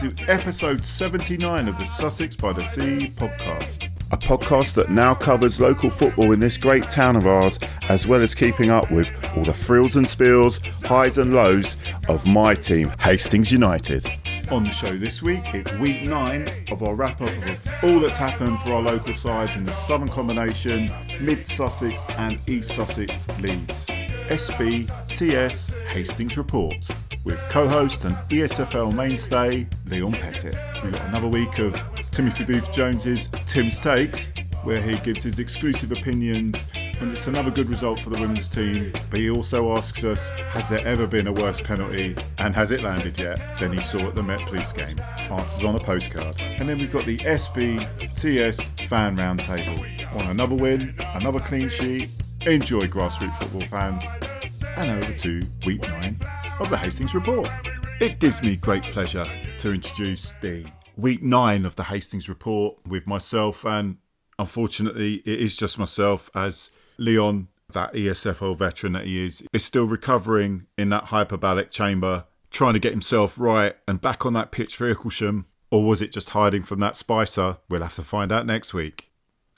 to episode 79 of the Sussex by the Sea podcast. A podcast that now covers local football in this great town of ours, as well as keeping up with all the frills and spills, highs and lows of my team, Hastings United. On the show this week, it's week nine of our wrap up of all that's happened for our local sides in the Southern Combination, Mid Sussex, and East Sussex leagues. SBTS Hastings Report with co host and ESFL mainstay Leon Pettit. We've got another week of Timothy Booth Jones's Tim's Takes, where he gives his exclusive opinions, and it's another good result for the women's team. But he also asks us, has there ever been a worse penalty, and has it landed yet, than he saw at the Met Police game? Answers on a postcard. And then we've got the SBTS Fan Roundtable. On another win, another clean sheet. Enjoy grassroots football fans. And over to week nine of the Hastings Report. It gives me great pleasure to introduce the week nine of the Hastings Report with myself, and unfortunately, it is just myself as Leon, that ESFL veteran that he is, is still recovering in that hyperbaric chamber, trying to get himself right and back on that pitch for Icklesham. Or was it just hiding from that Spicer? We'll have to find out next week.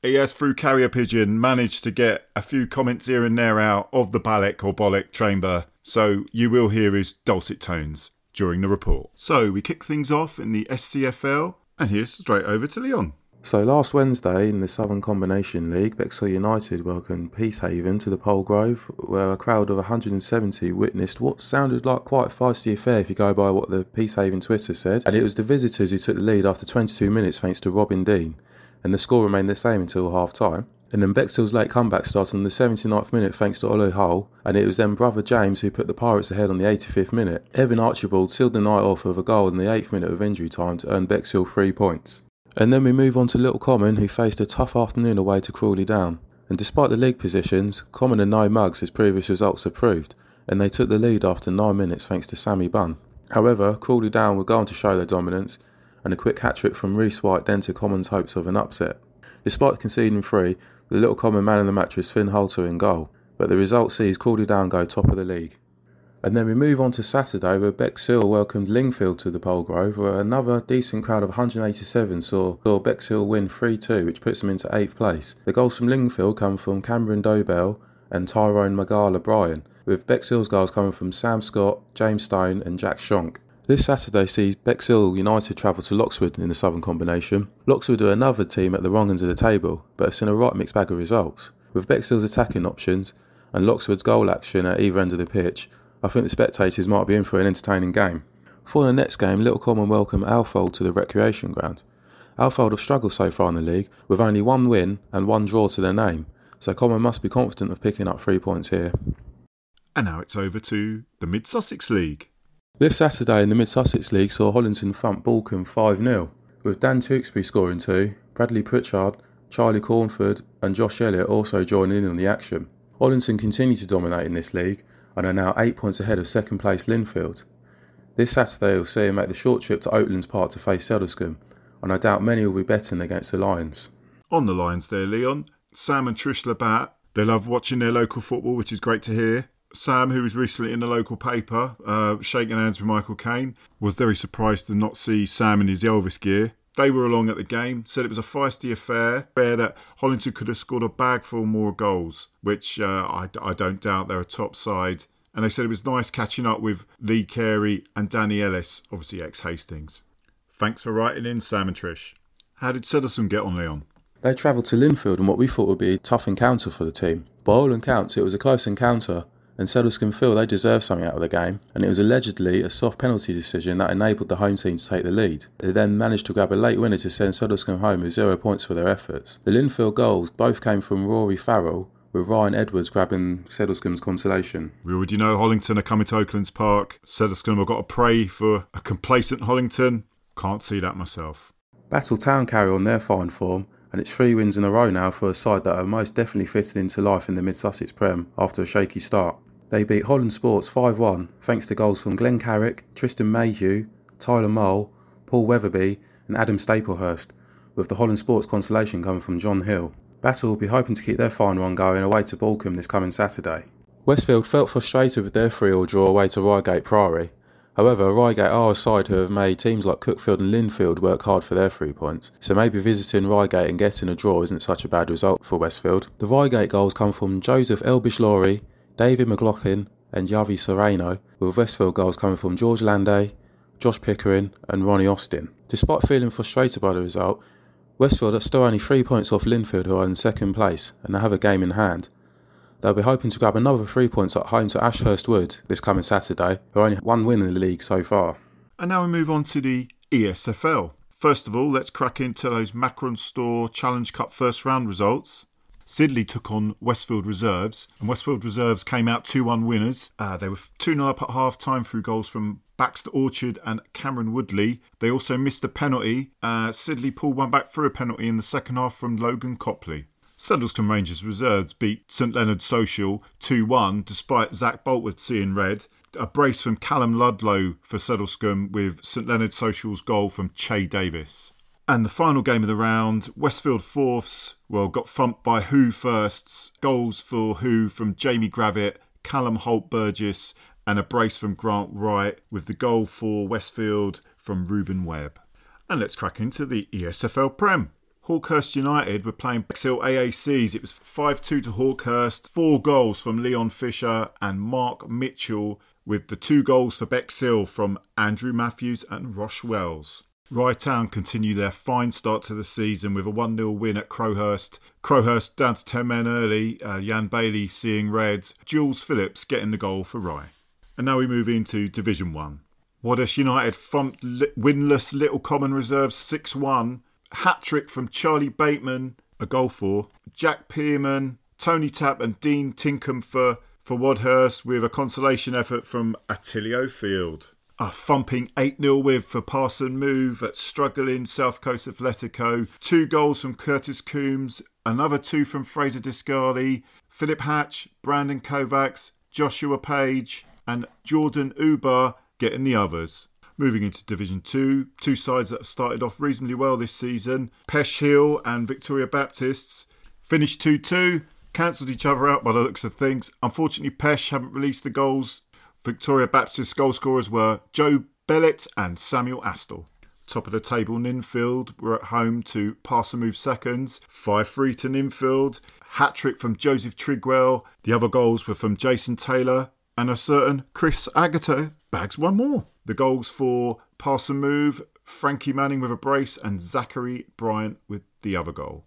He has, through carrier pigeon, managed to get a few comments here and there out of the Balek or Bolek chamber, so you will hear his dulcet tones during the report. So we kick things off in the SCFL, and here's straight over to Leon. So last Wednesday in the Southern Combination League, Bexhill United welcomed Peacehaven to the Polegrove, where a crowd of 170 witnessed what sounded like quite a feisty affair if you go by what the Peacehaven Twitter said. And it was the visitors who took the lead after 22 minutes thanks to Robin Dean and the score remained the same until half time. And then Bexhill's late comeback started on the 79th minute thanks to Olu Hull, and it was then brother James who put the Pirates ahead on the 85th minute. Evan Archibald sealed the night off with a goal in the 8th minute of injury time to earn Bexhill three points. And then we move on to Little Common, who faced a tough afternoon away to Crawley Down. And despite the league positions, Common and no mugs as previous results have proved, and they took the lead after 9 minutes thanks to Sammy Bunn. However, Crawley Down were going to show their dominance, and a quick hat trick from Reese White dented Common's hopes of an upset. Despite conceding three, the Little Common man in the match was Finn Holter in goal, but the result sees Crawley Down go top of the league. And then we move on to Saturday where Bexhill welcomed Lingfield to the Polegrove where another decent crowd of 187 saw, saw Bexhill win 3-2 which puts them into 8th place. The goals from Lingfield come from Cameron Dobell and Tyrone Magala Bryan, with Bexhill's goals coming from Sam Scott, James Stone and Jack Shonk. This Saturday sees Bexhill United travel to Loxwood in the Southern Combination. Loxwood are another team at the wrong end of the table, but have seen a right mixed bag of results. With Bexhill's attacking options and Loxwood's goal action at either end of the pitch, I think the spectators might be in for an entertaining game. For the next game, Little Common welcome Alfold to the recreation ground. Alfold have struggled so far in the league, with only one win and one draw to their name, so Common must be confident of picking up three points here. And now it's over to the Mid Sussex League. This Saturday in the Mid Sussex League saw Hollington front Balcombe 5 0, with Dan Tewksbury scoring two, Bradley Pritchard, Charlie Cornford, and Josh Elliott also joining in on the action. Hollington continue to dominate in this league and are now 8 points ahead of second place Lindfield. This Saturday will see them make the short trip to Oaklands Park to face Sedlescombe, and I doubt many will be betting against the Lions. On the Lions there, Leon, Sam and Trish Labatt, they love watching their local football, which is great to hear. Sam, who was recently in the local paper, uh, shaking hands with Michael Caine, was very surprised to not see Sam in his Elvis gear. They were along at the game, said it was a feisty affair, where that Hollington could have scored a bagful more goals, which uh, I, I don't doubt they're a top side. And they said it was nice catching up with Lee Carey and Danny Ellis, obviously ex Hastings. Thanks for writing in, Sam and Trish. How did Sedlescombe get on, Leon? They travelled to Lindfield in what we thought would be a tough encounter for the team. By all accounts, it was a close encounter, and Sedlescombe feel they deserve something out of the game, and it was allegedly a soft penalty decision that enabled the home team to take the lead. They then managed to grab a late winner to send Sedlescombe home with zero points for their efforts. The Lindfield goals both came from Rory Farrell, with Ryan Edwards grabbing Sedlescombe's consolation. We already know Hollington are coming to Oaklands Park. Sedlescombe have got to pray for a complacent Hollington. Can't see that myself. Battle Town carry on their fine form, and it's three wins in a row now for a side that are most definitely fitted into life in the Mid Sussex Prem after a shaky start. They beat Holland Sports 5 1 thanks to goals from Glenn Carrick, Tristan Mayhew, Tyler Mole, Paul Weatherby, and Adam Staplehurst, with the Holland Sports consolation coming from John Hill. Battle will be hoping to keep their fine run going away to Balcombe this coming Saturday. Westfield felt frustrated with their 3 all draw away to Reigate Priory, However, Reigate are a side who have made teams like Cuckfield and Lindfield work hard for their three points, so maybe visiting Reigate and getting a draw isn't such a bad result for Westfield. The Reigate goals come from Joseph Elbish Laurie, David McLaughlin, and Yavi Sereno, with Westfield goals coming from George Landay, Josh Pickering, and Ronnie Austin. Despite feeling frustrated by the result, Westfield are still only three points off Lindfield, who are in second place, and they have a game in hand. They'll be hoping to grab another three points at home to Ashurst Wood this coming Saturday, who only one win in the league so far. And now we move on to the ESFL. First of all, let's crack into those Macron Store Challenge Cup first round results. Sidley took on Westfield Reserves, and Westfield Reserves came out 2 1 winners. Uh, they were 2 0 up at half time through goals from Baxter Orchard and Cameron Woodley. They also missed a penalty. Uh, Sidley pulled one back through a penalty in the second half from Logan Copley. Sandleston Rangers Reserves beat St Leonard Social 2 1 despite Zach Boltwood seeing red. A brace from Callum Ludlow for Sedlescombe with St Leonard Social's goal from Che Davis. And the final game of the round, Westfield Fourths, well, got thumped by Hooe Firsts. Goals for Hooe from Jamie Gravitt, Callum Holt Burgess, and a brace from Grant Wright, with the goal for Westfield from Ruben Webb. And let's crack into the ESFL Prem. Hawkhurst United were playing Bexhill AACs. It was 5 2 to Hawkhurst, four goals from Leon Fisher and Mark Mitchell, with the two goals for Bexhill from Andrew Matthews and Rosh Wells. Rye Town continue their fine start to the season with a 1 0 win at Crowhurst. Crowhurst down to 10 men early, uh, Jan Bailey seeing red, Jules Phillips getting the goal for Rye. And now we move into Division 1. Wadhurst United thumped winless Little Common Reserves 6 1 hat trick from Charlie Bateman, a goal for Jack Pearman, Tony Tapp, and Dean Tinkham for, for Wadhurst with a consolation effort from Attilio Field. A thumping 8 0 with for Parson Move at struggling South Coast Athletico. Two goals from Curtis Coombs, another two from Fraser Discardi, Philip Hatch, Brandon Kovacs, Joshua Page, and Jordan Uber getting the others. Moving into Division 2, two sides that have started off reasonably well this season Pesh Hill and Victoria Baptists finished 2 2, cancelled each other out by the looks of things. Unfortunately, Pesh haven't released the goals. Victoria Baptist goal scorers were Joe Bellett and Samuel Astle. Top of the table, Ninfield were at home to Parsamove seconds, 5 3 to Ninfield. Hat trick from Joseph Trigwell. The other goals were from Jason Taylor and a certain Chris Agato bags one more. The goals for Parson Move, Frankie Manning with a brace, and Zachary Bryant with the other goal.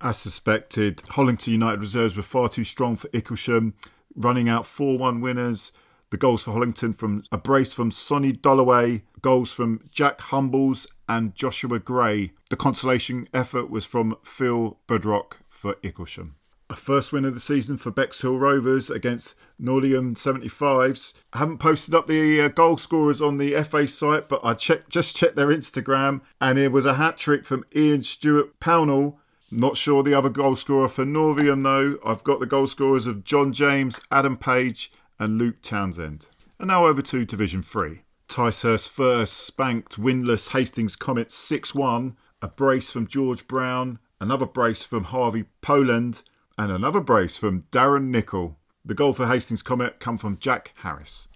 As suspected, Hollington United reserves were far too strong for Icklesham, running out 4 1 winners. The goals for Hollington from a brace from Sonny Dolloway, goals from Jack Humbles and Joshua Gray. The consolation effort was from Phil Budrock for Icklesham a first win of the season for Bexhill Rovers against Northiam 75s. I haven't posted up the uh, goal scorers on the FA site, but I checked, just checked their Instagram, and it was a hat trick from Ian Stewart Pownall. Not sure the other goal scorer for Northiam though. I've got the goal scorers of John James, Adam Page, and Luke Townsend. And now over to Division 3. Ticehurst first spanked winless Hastings Comets 6 1, a brace from George Brown, another brace from Harvey Poland, and another brace from Darren Nickel. The goal for Hastings Comet come from Jack Harris.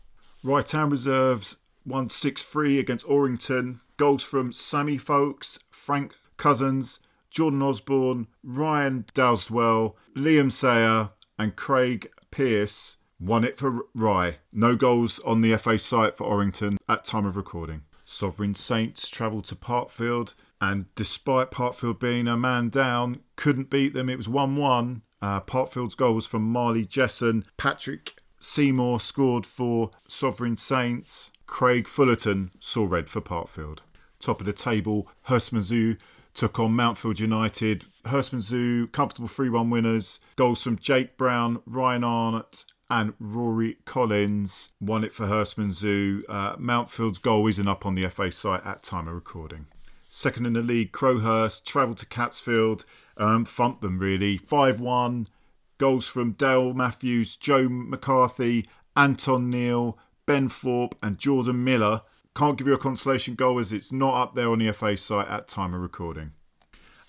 Rye Town Reserves won 6 3 against Orrington. Goals from Sammy Folks, Frank Cousins, Jordan Osborne, Ryan Dowswell, Liam Sayer, and Craig Pearce won it for Rye. No goals on the FA site for Orrington at time of recording. Sovereign Saints travelled to Parkfield and despite Parkfield being a man down, couldn't beat them. It was 1 1 uh, Parkfield's goal was from Marley Jesson. Patrick Seymour scored for Sovereign Saints. Craig Fullerton saw red for Parkfield. Top of the table, Herstmonceux took on Mountfield United. Herstmonceux, comfortable 3 1 winners. Goals from Jake Brown, Ryan Arnott, and Rory Collins won it for Herstmonceux. Uh, Mountfield's goal isn't up on the FA site at time of recording. Second in the league, Crowhurst travelled to Catsfield um, thumped them really. 5 1. Goals from Dale Matthews, Joe McCarthy, Anton Neal, Ben Thorpe, and Jordan Miller. Can't give you a consolation goal as it's not up there on the FA site at time of recording.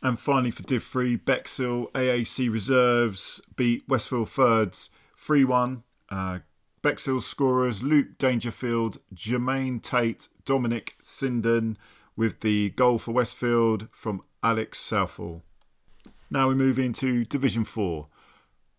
And finally for Div 3, Bexhill AAC Reserves beat Westfield Thirds 3 1. Uh, Bexhill scorers Luke Dangerfield, Jermaine Tate, Dominic Sinden, with the goal for Westfield from Alex Southall. Now we move into Division 4.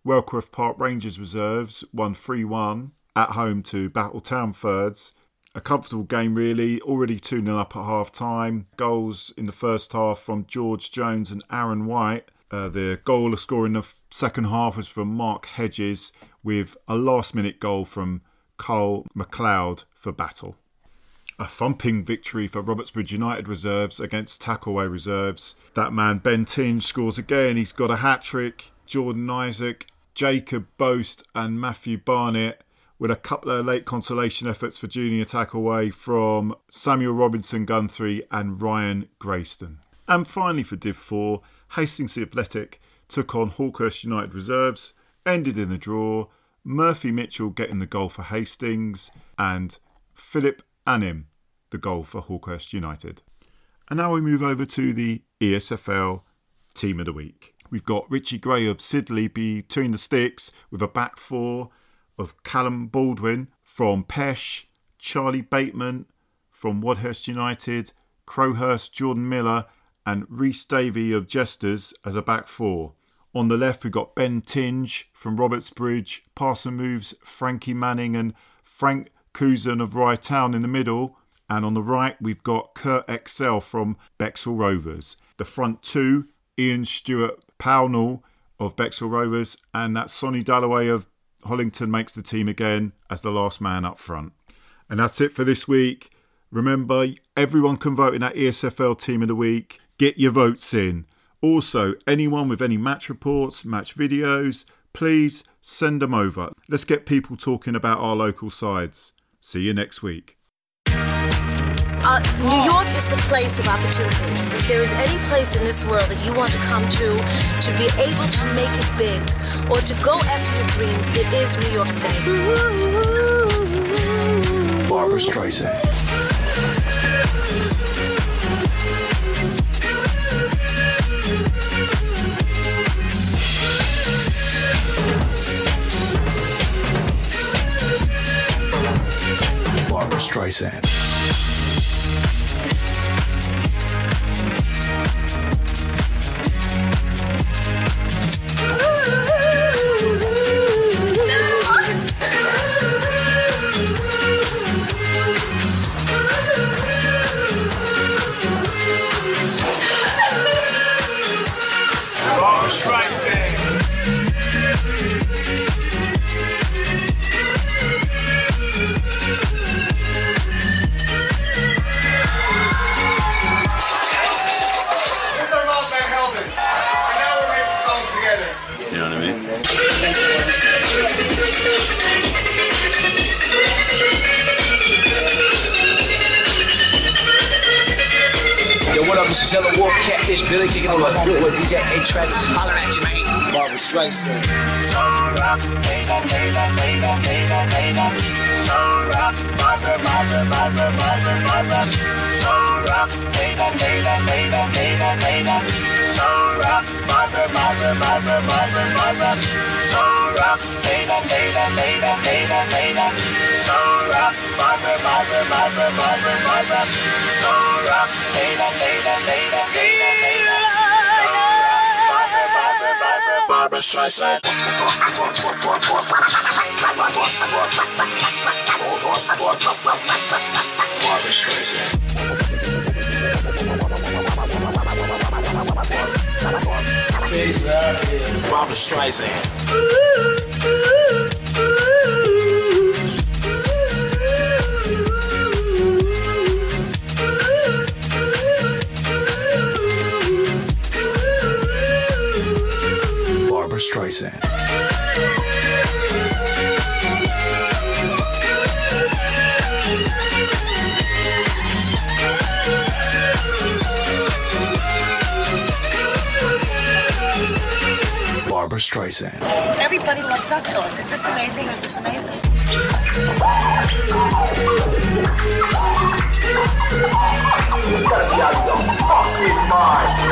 Wellcroft Park Rangers reserves won 3 1 at home to Battletown Thirds. A comfortable game, really. Already 2 0 up at half time. Goals in the first half from George Jones and Aaron White. Uh, the goal score in the second half was from Mark Hedges with a last minute goal from Cole McLeod for Battle. A thumping victory for Robertsbridge United reserves against Tackleway reserves. That man Ben Tinge scores again. He's got a hat trick. Jordan Isaac Jacob Boast and Matthew Barnett with a couple of late consolation efforts for junior tackleway from Samuel Robinson Guthrie and Ryan Grayston. And finally for Div 4, Hastings Athletic took on Hawkhurst United reserves, ended in the draw, Murphy Mitchell getting the goal for Hastings, and Philip Anim the goal for Hawkhurst United. And now we move over to the ESFL Team of the Week. We've got Richie Gray of Sidley between the sticks with a back four of Callum Baldwin from Pesh, Charlie Bateman from Wadhurst United, Crowhurst Jordan Miller, and Reese Davey of Jesters as a back four. On the left, we've got Ben Tinge from Robertsbridge, Parson Moves, Frankie Manning, and Frank Kuzan of Rye Town in the middle. And on the right, we've got Kurt Excel from Bexhill Rovers. The front two, Ian Stewart Pownell of Bexhill Rovers, and that Sonny Dalloway of Hollington makes the team again as the last man up front. And that's it for this week. Remember, everyone can vote in that ESFL Team of the Week. Get your votes in. Also, anyone with any match reports, match videos, please send them over. Let's get people talking about our local sides. See you next week. Uh, New York is the place of opportunities. If there is any place in this world that you want to come to, to be able to make it big, or to go after your dreams, it is New York City. Barbara Streisand. Streisand. Yellow Wolf, Catfish, Billy kicking on the good with DJ A Travis. Holler at you, man. Barbara Streisand. So rough, baby, baby, baby, baby, baby. So rough, Barbara, Barbara, Barbara, Barbara, Barbara. So rough, baby, baby, baby, baby, baby. So rough, Barbara, Barbara, Barbara, Barbara, Barbara. So rough, baby, baby, baby, baby, baby. So rough, Barbara, Barbara, Barbara, Barbara, Barbara. So rough, baby, baby, baby. Barbara Streisand. Barbara Streisand. Barbara Streisand. Streisand. Streisand. Everybody loves duck sauce. Is this amazing? Is this amazing? You gotta be out of your fucking mind.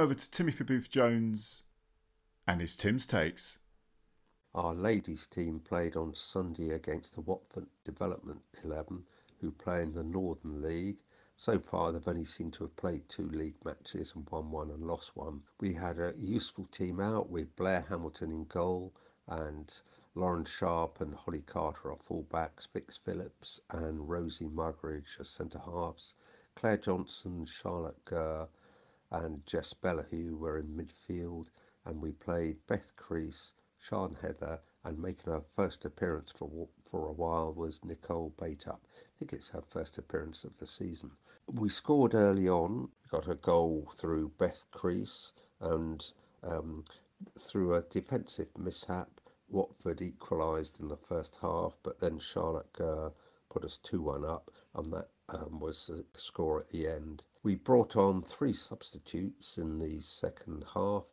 Over to Timothy Booth Jones and his Tim's Takes. Our ladies team played on Sunday against the Watford Development 11, who play in the Northern League. So far, they've only seemed to have played two league matches and won one and lost one. We had a useful team out with Blair Hamilton in goal and Lauren Sharp and Holly Carter are fullbacks, Vix Phillips and Rosie Muggeridge are centre halves, Claire Johnson, Charlotte Gurr, and Jess Bellahue were in midfield, and we played Beth Crease, Sean Heather, and making her first appearance for for a while was Nicole Baitup. I think it's her first appearance of the season. We scored early on, got a goal through Beth Crease, and um, through a defensive mishap, Watford equalised in the first half, but then Charlotte Gurr put us 2 1 up, and that um, was the score at the end. We brought on three substitutes in the second half.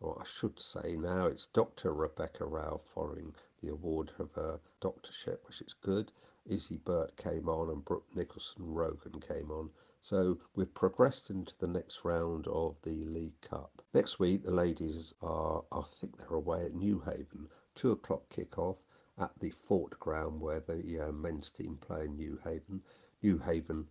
Or I should say now it's Dr. Rebecca Rao following the award of her doctorship, which is good. Izzy Burt came on and Brooke Nicholson Rogan came on. So we've progressed into the next round of the League Cup. Next week, the ladies are, I think they're away at Newhaven two o'clock kick-off at the Fort Ground where the uh, men's team play in Newhaven. Newhaven,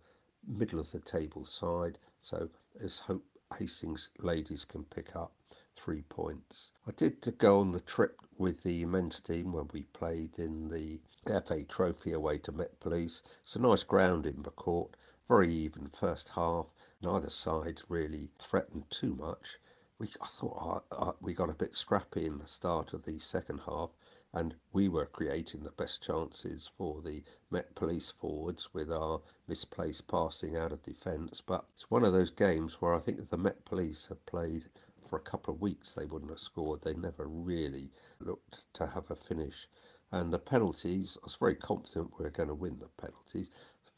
middle of the table side, so let's hope Hastings ladies can pick up three points. I did go on the trip with the men's team when we played in the FA Trophy away to Met Police. It's a nice ground Imber Court, very even first half. Neither side really threatened too much we I thought we got a bit scrappy in the start of the second half, and we were creating the best chances for the Met Police forwards with our misplaced passing out of defence. But it's one of those games where I think if the Met Police had played for a couple of weeks, they wouldn't have scored. They never really looked to have a finish. And the penalties, I was very confident we were going to win the penalties.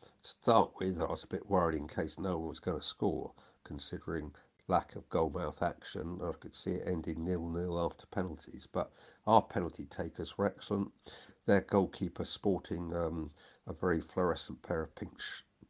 To start with, I was a bit worried in case no one was going to score, considering lack of goalmouth action. I could see it ending nil-nil after penalties. But our penalty takers were excellent. Their goalkeeper, sporting um, a very fluorescent pair of pink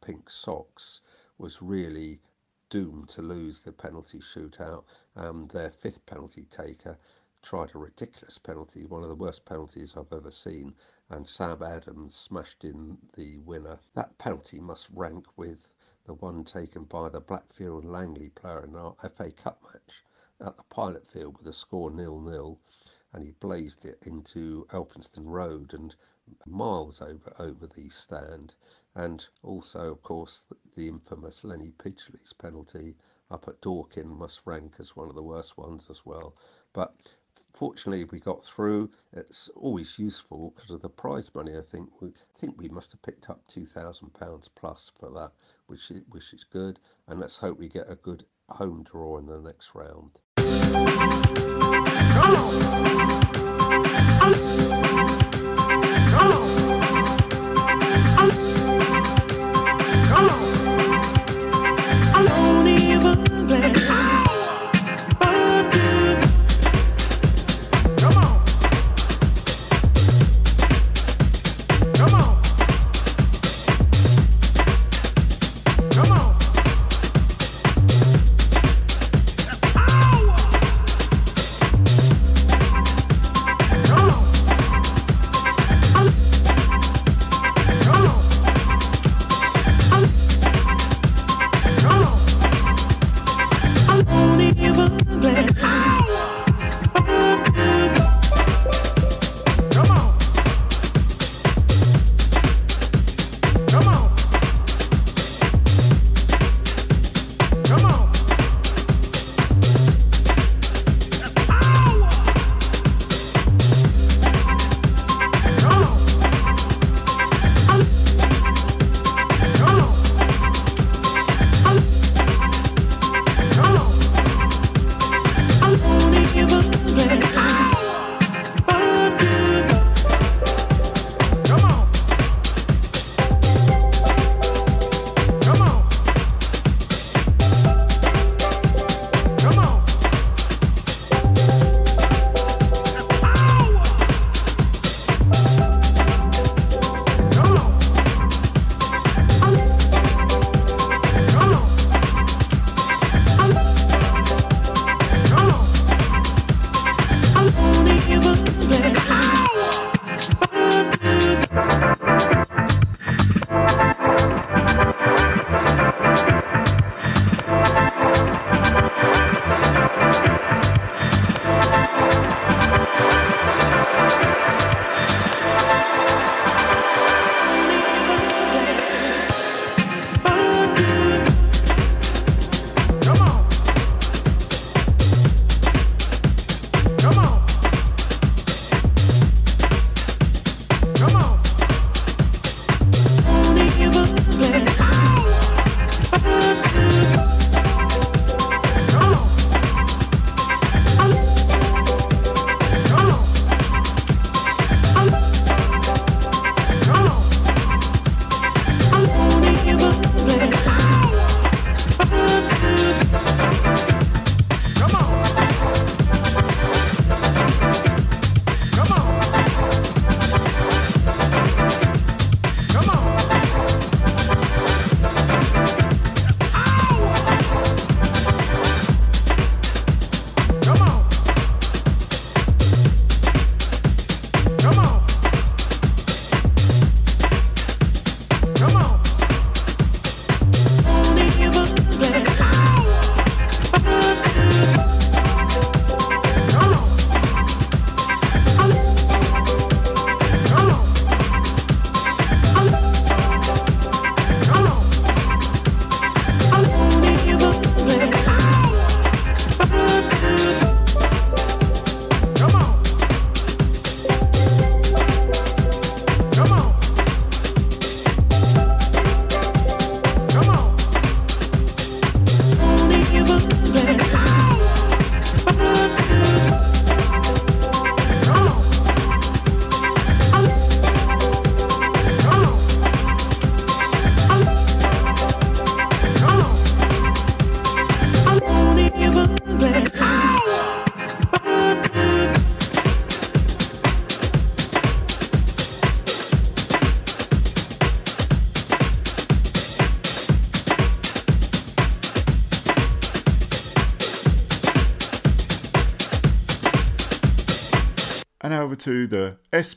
pink socks, was really doomed to lose the penalty shootout. Um, their fifth penalty taker tried a ridiculous penalty, one of the worst penalties I've ever seen, and Sam Adams smashed in the winner. That penalty must rank with the one taken by the Blackfield Langley player in our FA Cup match at the Pilot Field with a score nil-nil, and he blazed it into Elphinstone Road and miles over over the stand. And also, of course, the infamous Lenny Pidgley's penalty up at Dorking must rank as one of the worst ones as well. But fortunately we got through. It's always useful because of the prize money i think. We think we must have picked up 2000 pounds plus for that which which is good. And let's hope we get a good home draw in the next round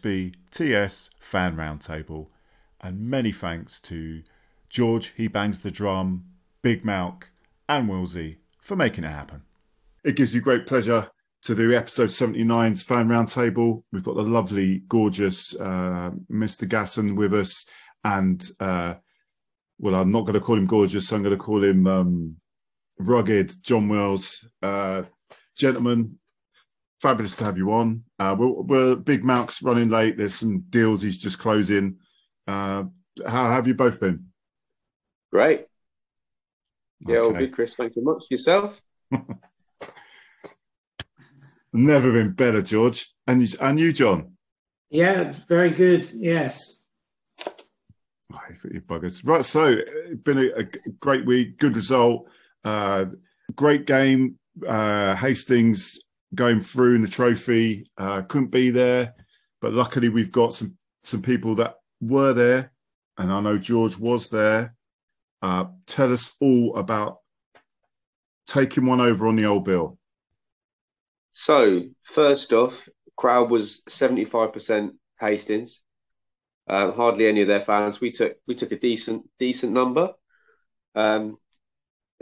SBTS Fan Roundtable. And many thanks to George, he bangs the drum, Big Malk, and Wilsey for making it happen. It gives me great pleasure to do episode 79's Fan Roundtable. We've got the lovely, gorgeous uh, Mr. Gasson with us. And, uh, well, I'm not going to call him gorgeous, so I'm going to call him um, rugged John Wells. Uh, gentlemen, fabulous to have you on. Uh, we're, we're, Big Malk's running late. There's some deals he's just closing. Uh, how have you both been? Great. Yeah, all Okay. good, Chris. Thank you much. Yourself? Never been better, George. And you, and you, John. Yeah, very good. Yes. Oh, you buggers. Right, so it's been a, a great week, good result, uh, great game. Uh, Hastings going through in the trophy. Uh, couldn't be there, but luckily we've got some some people that were there, and I know George was there. Uh, tell us all about taking one over on the old bill. So, first off, crowd was 75% Hastings. Uh, hardly any of their fans. We took we took a decent decent number. Um,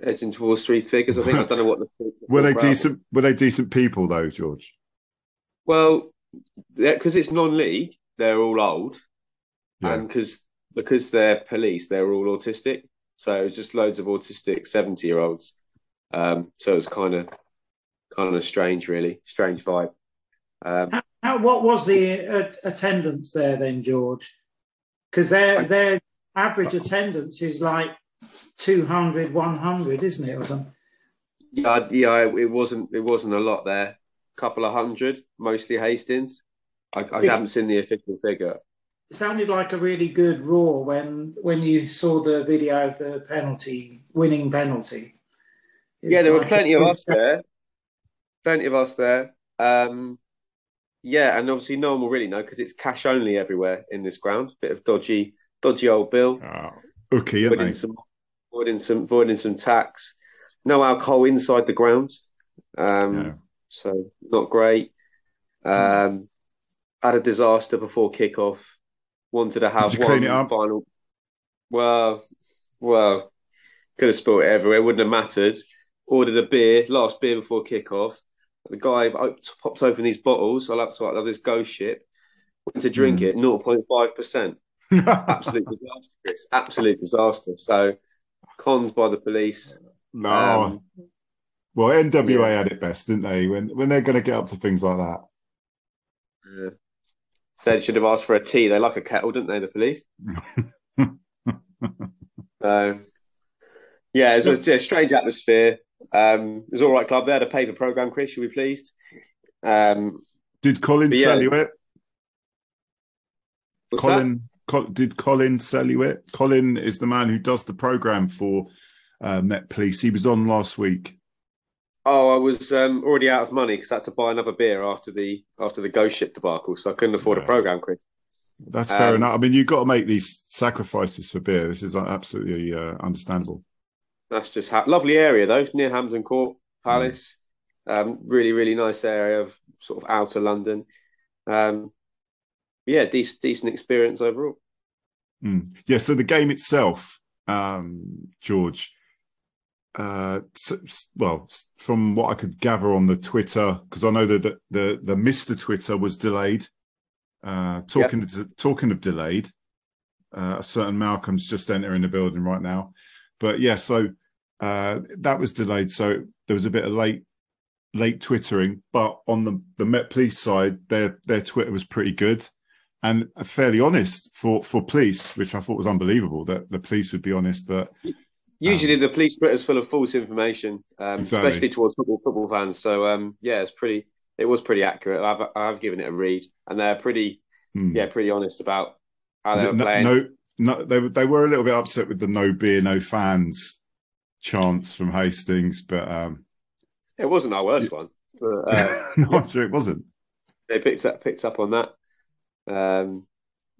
edging towards three figures. I think I don't know what the Were they crowd decent? Were they decent people though, George? Well, because it's non-league, they're all old, Yeah. and because because they're police, they're all autistic. So it was just loads of autistic seventy-year-olds. Um, so it was kind of kind of strange, really strange vibe. Um, How, what was the uh, attendance there then, George? Because their their average attendance is like 200, 100, isn't it? Or something? Yeah, yeah, it wasn't it wasn't a lot there. Couple of hundred, mostly Hastings. I, I Yeah. haven't seen the official figure. It sounded like a really good roar when when you saw the video of the penalty, winning penalty. It Yeah, was there were plenty of us there. Plenty of us there. Um, yeah, and obviously no one will really know because it's cash only everywhere in this ground. Bit of dodgy, dodgy old bill. Oh, okay, aren't Voiding they? some, voiding some, voiding some tax. No alcohol inside the ground. Um, Yeah. so not great. Um, had a disaster before kickoff. Wanted to have one clean it up? final. Well, well, could have spilled it everywhere. Wouldn't have mattered. Ordered a beer, last beer before kickoff. The guy popped open these bottles. I like to I love this ghost ship. Went to drink Hmm. it, 0.5 percent. Absolute disaster, Absolute disaster. So cons by the police. No. Um, well, NWA yeah. had it best, didn't they? When when they're going to get up to things like that. Yeah. Said should have asked for a tea. They like a kettle, didn't they? The police. So, yeah, it was a, a strange atmosphere. Um, it was all right club. They had a paper program, Chris. You'll be pleased. Um, Did Colin yeah. sell you it? what's Colin, Col- did Colin sell you it? Colin is the man who does the program for uh, Met Police. He was on last week. Oh, I was um, already out of money because I had to buy another beer after the after the ghost ship debacle, so I couldn't afford a program, Chris. That's fair Um, enough. I mean, you've got to make these sacrifices for beer. This is absolutely uh, understandable. That's just ha- lovely area though, near Hampton Court Palace. Um, really, really nice area of sort of outer London. Um, yeah, decent, decent experience overall. Mm. Yeah. So the game itself, um, George. Uh, well, from what I could gather on the Twitter, because I know that the, the the Mister Twitter was delayed. Uh, talking to, talking of delayed, uh, a certain Malcolm's just entering the building right now, but yeah, so uh, that was delayed. So there was a bit of late late twittering, but on the the Met Police side, their their Twitter was pretty good and fairly honest for for police, which I thought was unbelievable that the police would be honest. But Usually, the police Twitter's full of false information, um, Exactly. especially towards football football fans. So, um, yeah, it's pretty. It was pretty accurate. I've I've given it a read, and they're pretty, hmm. yeah, pretty honest about how they it were no, playing. no, no, they were they were a little bit upset with the no beer, no fans chants from Hastings, but um, It wasn't our worst one. But, uh, no, I'm sure it wasn't. they picked up picked up on that. Um,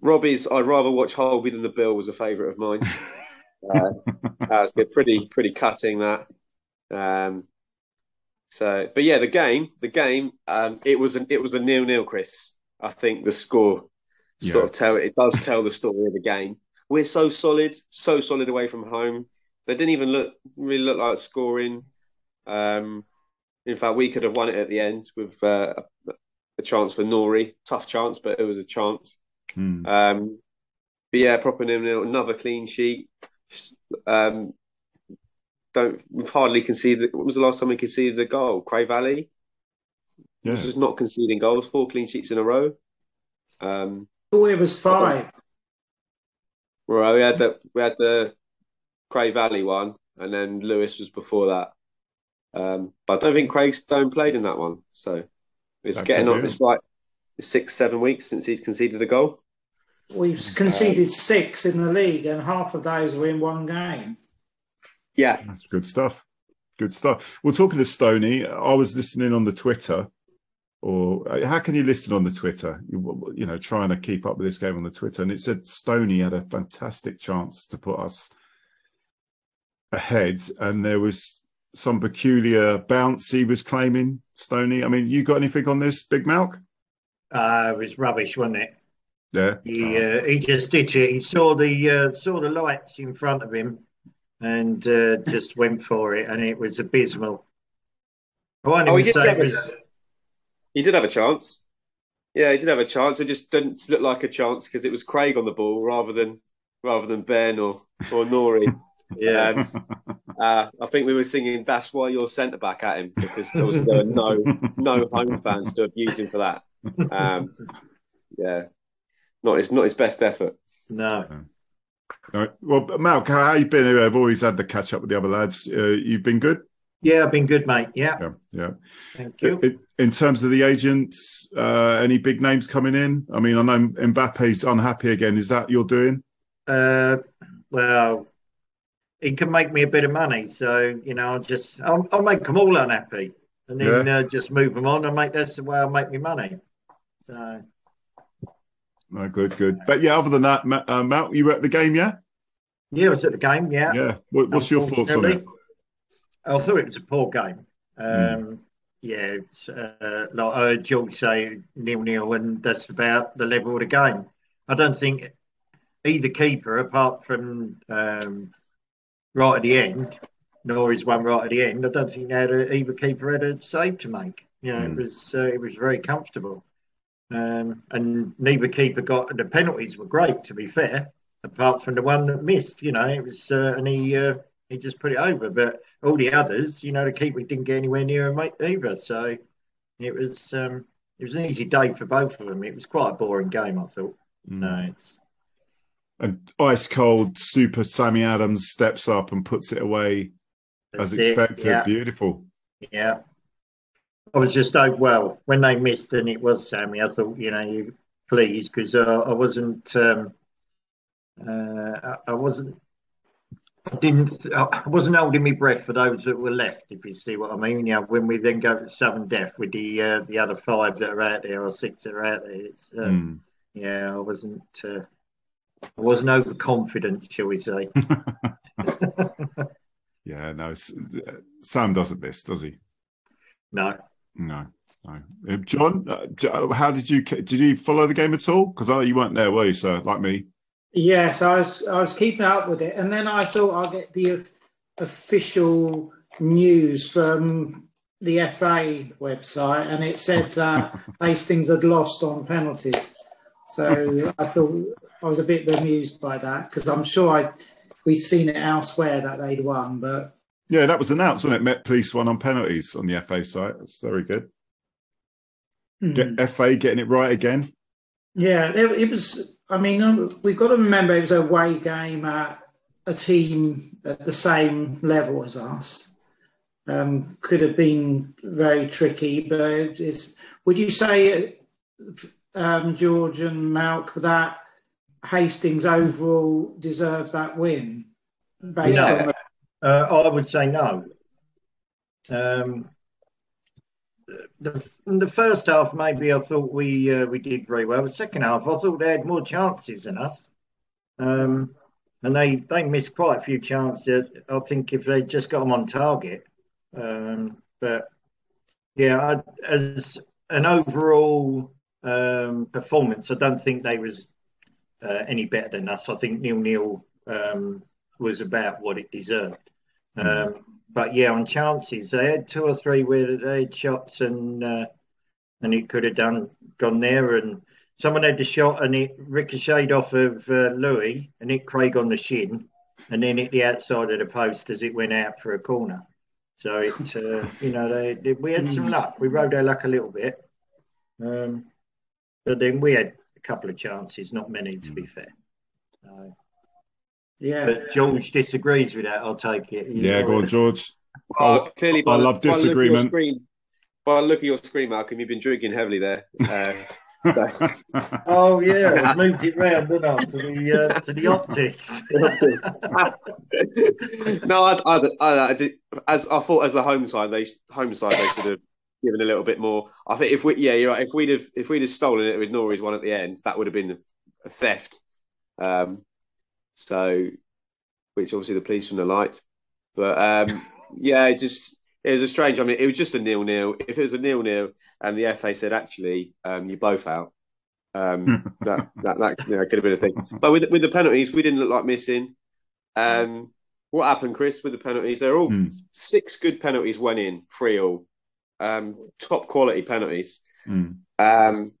Robbie's I'd rather watch Holby than the Bill was a favourite of mine. uh, that was good. Pretty pretty cutting that. Um, so, but yeah, the game, the game, um, it was an it was a nil nil, Chris. I think the score Yeah. sort of tell it does tell the story of the game. We're so solid, so solid away from home. They didn't even look really look like scoring. Um, in fact, we could have won it at the end with uh, a, a chance for Nori. Tough chance, but it was a chance. Hmm. Um, but yeah, proper nil nil. Another clean sheet. Um, don't we've hardly conceded. What was the last time we conceded a goal? Cray Valley. Yeah. Just not conceding goals. Four clean sheets in a row. Um, Oh, it was five. well, we had the we had the Cray Valley one, and then Lewes was before that. Um, but I don't think Craig Stone played in that one, so it's That getting could on. It's like six, seven weeks since he's conceded a goal. We've conceded six in the league, and half of those were in one game. Yeah, That's good stuff. Good stuff. Well, talking to Stony, I was listening on the Twitter, or uh, how can you listen on the Twitter? You, you know, trying to keep up with this game on the Twitter, and it said Stony had a fantastic chance to put us ahead, and there was some peculiar bounce he was claiming. Stony, I mean, you got anything on this, Big Malk? Uh, it was rubbish, wasn't it? Yeah. He uh, he just did it. He saw the uh, saw the lights in front of him, and uh, just went for it, and it was abysmal. I won't Oh, he did say have it a- was. he did have a chance. Yeah, he did have a chance. It just didn't look like a chance because it was Craig on the ball rather than rather than Ben or or Nori. Yeah, Um, uh, I think we were singing "That's why you're centre back" at him because there was there were no no home fans to abuse him for that. Um, yeah, not his not his best effort. no. All right. Well, Mal, how you been? I've always had the catch up with the other lads. Uh, you've been good. Yeah, I've been good, mate. Yeah, Yeah, yeah. thank you. In, in terms of the agents, uh, any big names coming in? I mean, I know Mbappe's unhappy again. Is that you're doing? Uh, well, he can make me a bit of money, so you know, I'll just I'll, I'll make them all unhappy, and then Yeah. uh, just move them on and make that's the way I'll make me money. So No, good, good. But yeah, other than that, Ma- uh, Matt, you were at the game, yeah? yeah, I was at the game. Yeah, Yeah. What, what's your thoughts on it? I thought it was a poor game. Um, Yeah, it's uh, like I heard George say nil nil, and that's about the level of the game. I don't think either keeper, apart from um, right at the end, nor is one right at the end. I don't think they had a, either keeper had a save to make. You know, Mm. it was uh, it was very comfortable, um, and neither keeper got the penalties were great. To be fair, apart from the one that missed, you know, it was uh, and he uh, he just put it over. But all the others, you know, the keeper didn't get anywhere near him either. So it was um, it was an easy day for both of them. It was quite a boring game, I thought. Mm. No, it's And ice cold super Sammy Adams steps up and puts it away as that's it. expected. Yeah, Beautiful. yeah. I was just oh well when they missed and it was Sammy. I thought you know you please because uh, I wasn't um, uh, I, wasn't I didn't I wasn't holding my breath for those that were left. If you see what I mean, you know, when we then go to sudden death with the uh, the other five that are out there or six that are out there, it's uh, Mm. yeah, I wasn't uh, I wasn't overconfident, shall we say? Yeah, no, Sam doesn't miss, does he? No. No, no. Uh, John, uh, how did you did you follow the game at all? Because I know you weren't there, were you, sir? Like me. Yes, I was I was keeping up with it, and then I thought I'll get the official news from the FA website, and it said that Hastings had lost on penalties. So I thought I was a bit bemused by that because I'm sure I we'd seen it elsewhere that they'd won, but Yeah, that was announced, wasn't it? Met Police won on penalties on the FA site. That's very good. hmm. Get FA getting it right again. Yeah, it was. I mean, um, we've got to remember it was a away game at a team at the same level as us. Um, could have been very tricky, but it's. Would you say, um, George and Malk, that Hastings overall deserved that win based No. on the Uh, I would say no. Um, the, in the first half, maybe I thought we uh, we did very well. The second half, I thought they had more chances than us, um, and they they missed quite a few chances. I think if they just got them on target, um, but yeah, I, as an overall um, performance. I don't think they was uh, any better than us. I think nil nil um, was about what it deserved. Um, but yeah, on chances, they had two or three where they had shots and uh, and it could have done gone there. And someone had the shot and it ricocheted off of uh, Louis and hit Craig on the shin, and then hit the outside of the post as it went out for a corner. So it, uh, you know, they, they- we had some luck. We rode our luck a little bit, um, but then we had a couple of chances, not many to be fair. Uh, Yeah. but George disagrees with that. I'll take it. You Yeah, know, go on, George. Well, clearly, I by, love by the look disagreement. screen, by the look at your screen, Malcolm, you've been drinking heavily there. Uh, Oh yeah, I moved it round, didn't I, to the uh, to the optics. no, I, I, I, I did- as I thought, as the home side, they home side they should have given a little bit more. I think if we, yeah, you're right. If we'd have, if we'd have stolen it with Norrie's one at the end, that would have been a theft. Um, so, which obviously the police from the light, but um, yeah, it just it was a strange. I mean, it was just a nil nil. If it was a nil nil, and the FA said actually, um, you're both out. Um, that that that you know, could have been a thing. But with with the penalties, we didn't look like missing. Um, what happened, Chris, with the penalties? They're all Hmm. six good penalties went in, three all, um, top quality penalties. Mm. Um,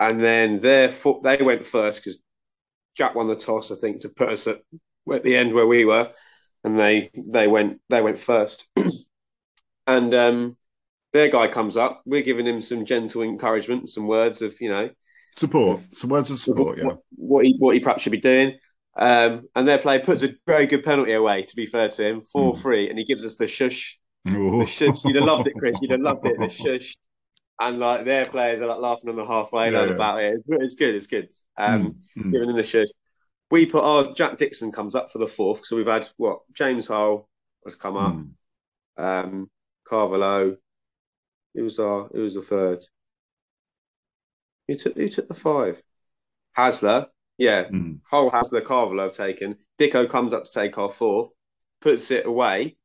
and then their foot, they went first because Jack won the toss, I think, to put us at, at the end where we were, and they they went they went first. and um, their guy comes up. We're giving him some gentle encouragement, some words of you know Support. Some words of support, yeah. what, what he what he perhaps should be doing. Um, and their player puts a very good penalty away. To be fair to him, four three, and he gives us the shush. The shush. You'd have loved it, Chris. You'd have loved it. The shush. And like their players are like laughing on the halfway line yeah. about it. It's, good. It's good. Um, Mm, mm. giving them the shush. We put our Jack Dixon comes up for the fourth. So we've had what James Hull has come up. Mm. Um, Carvalho. Who was our? Who was the third? Who took? Who took the five? Hasler. Yeah, Mm. Hull Hasler, Carvalho have taken. Dicko comes up to take our fourth, puts it away,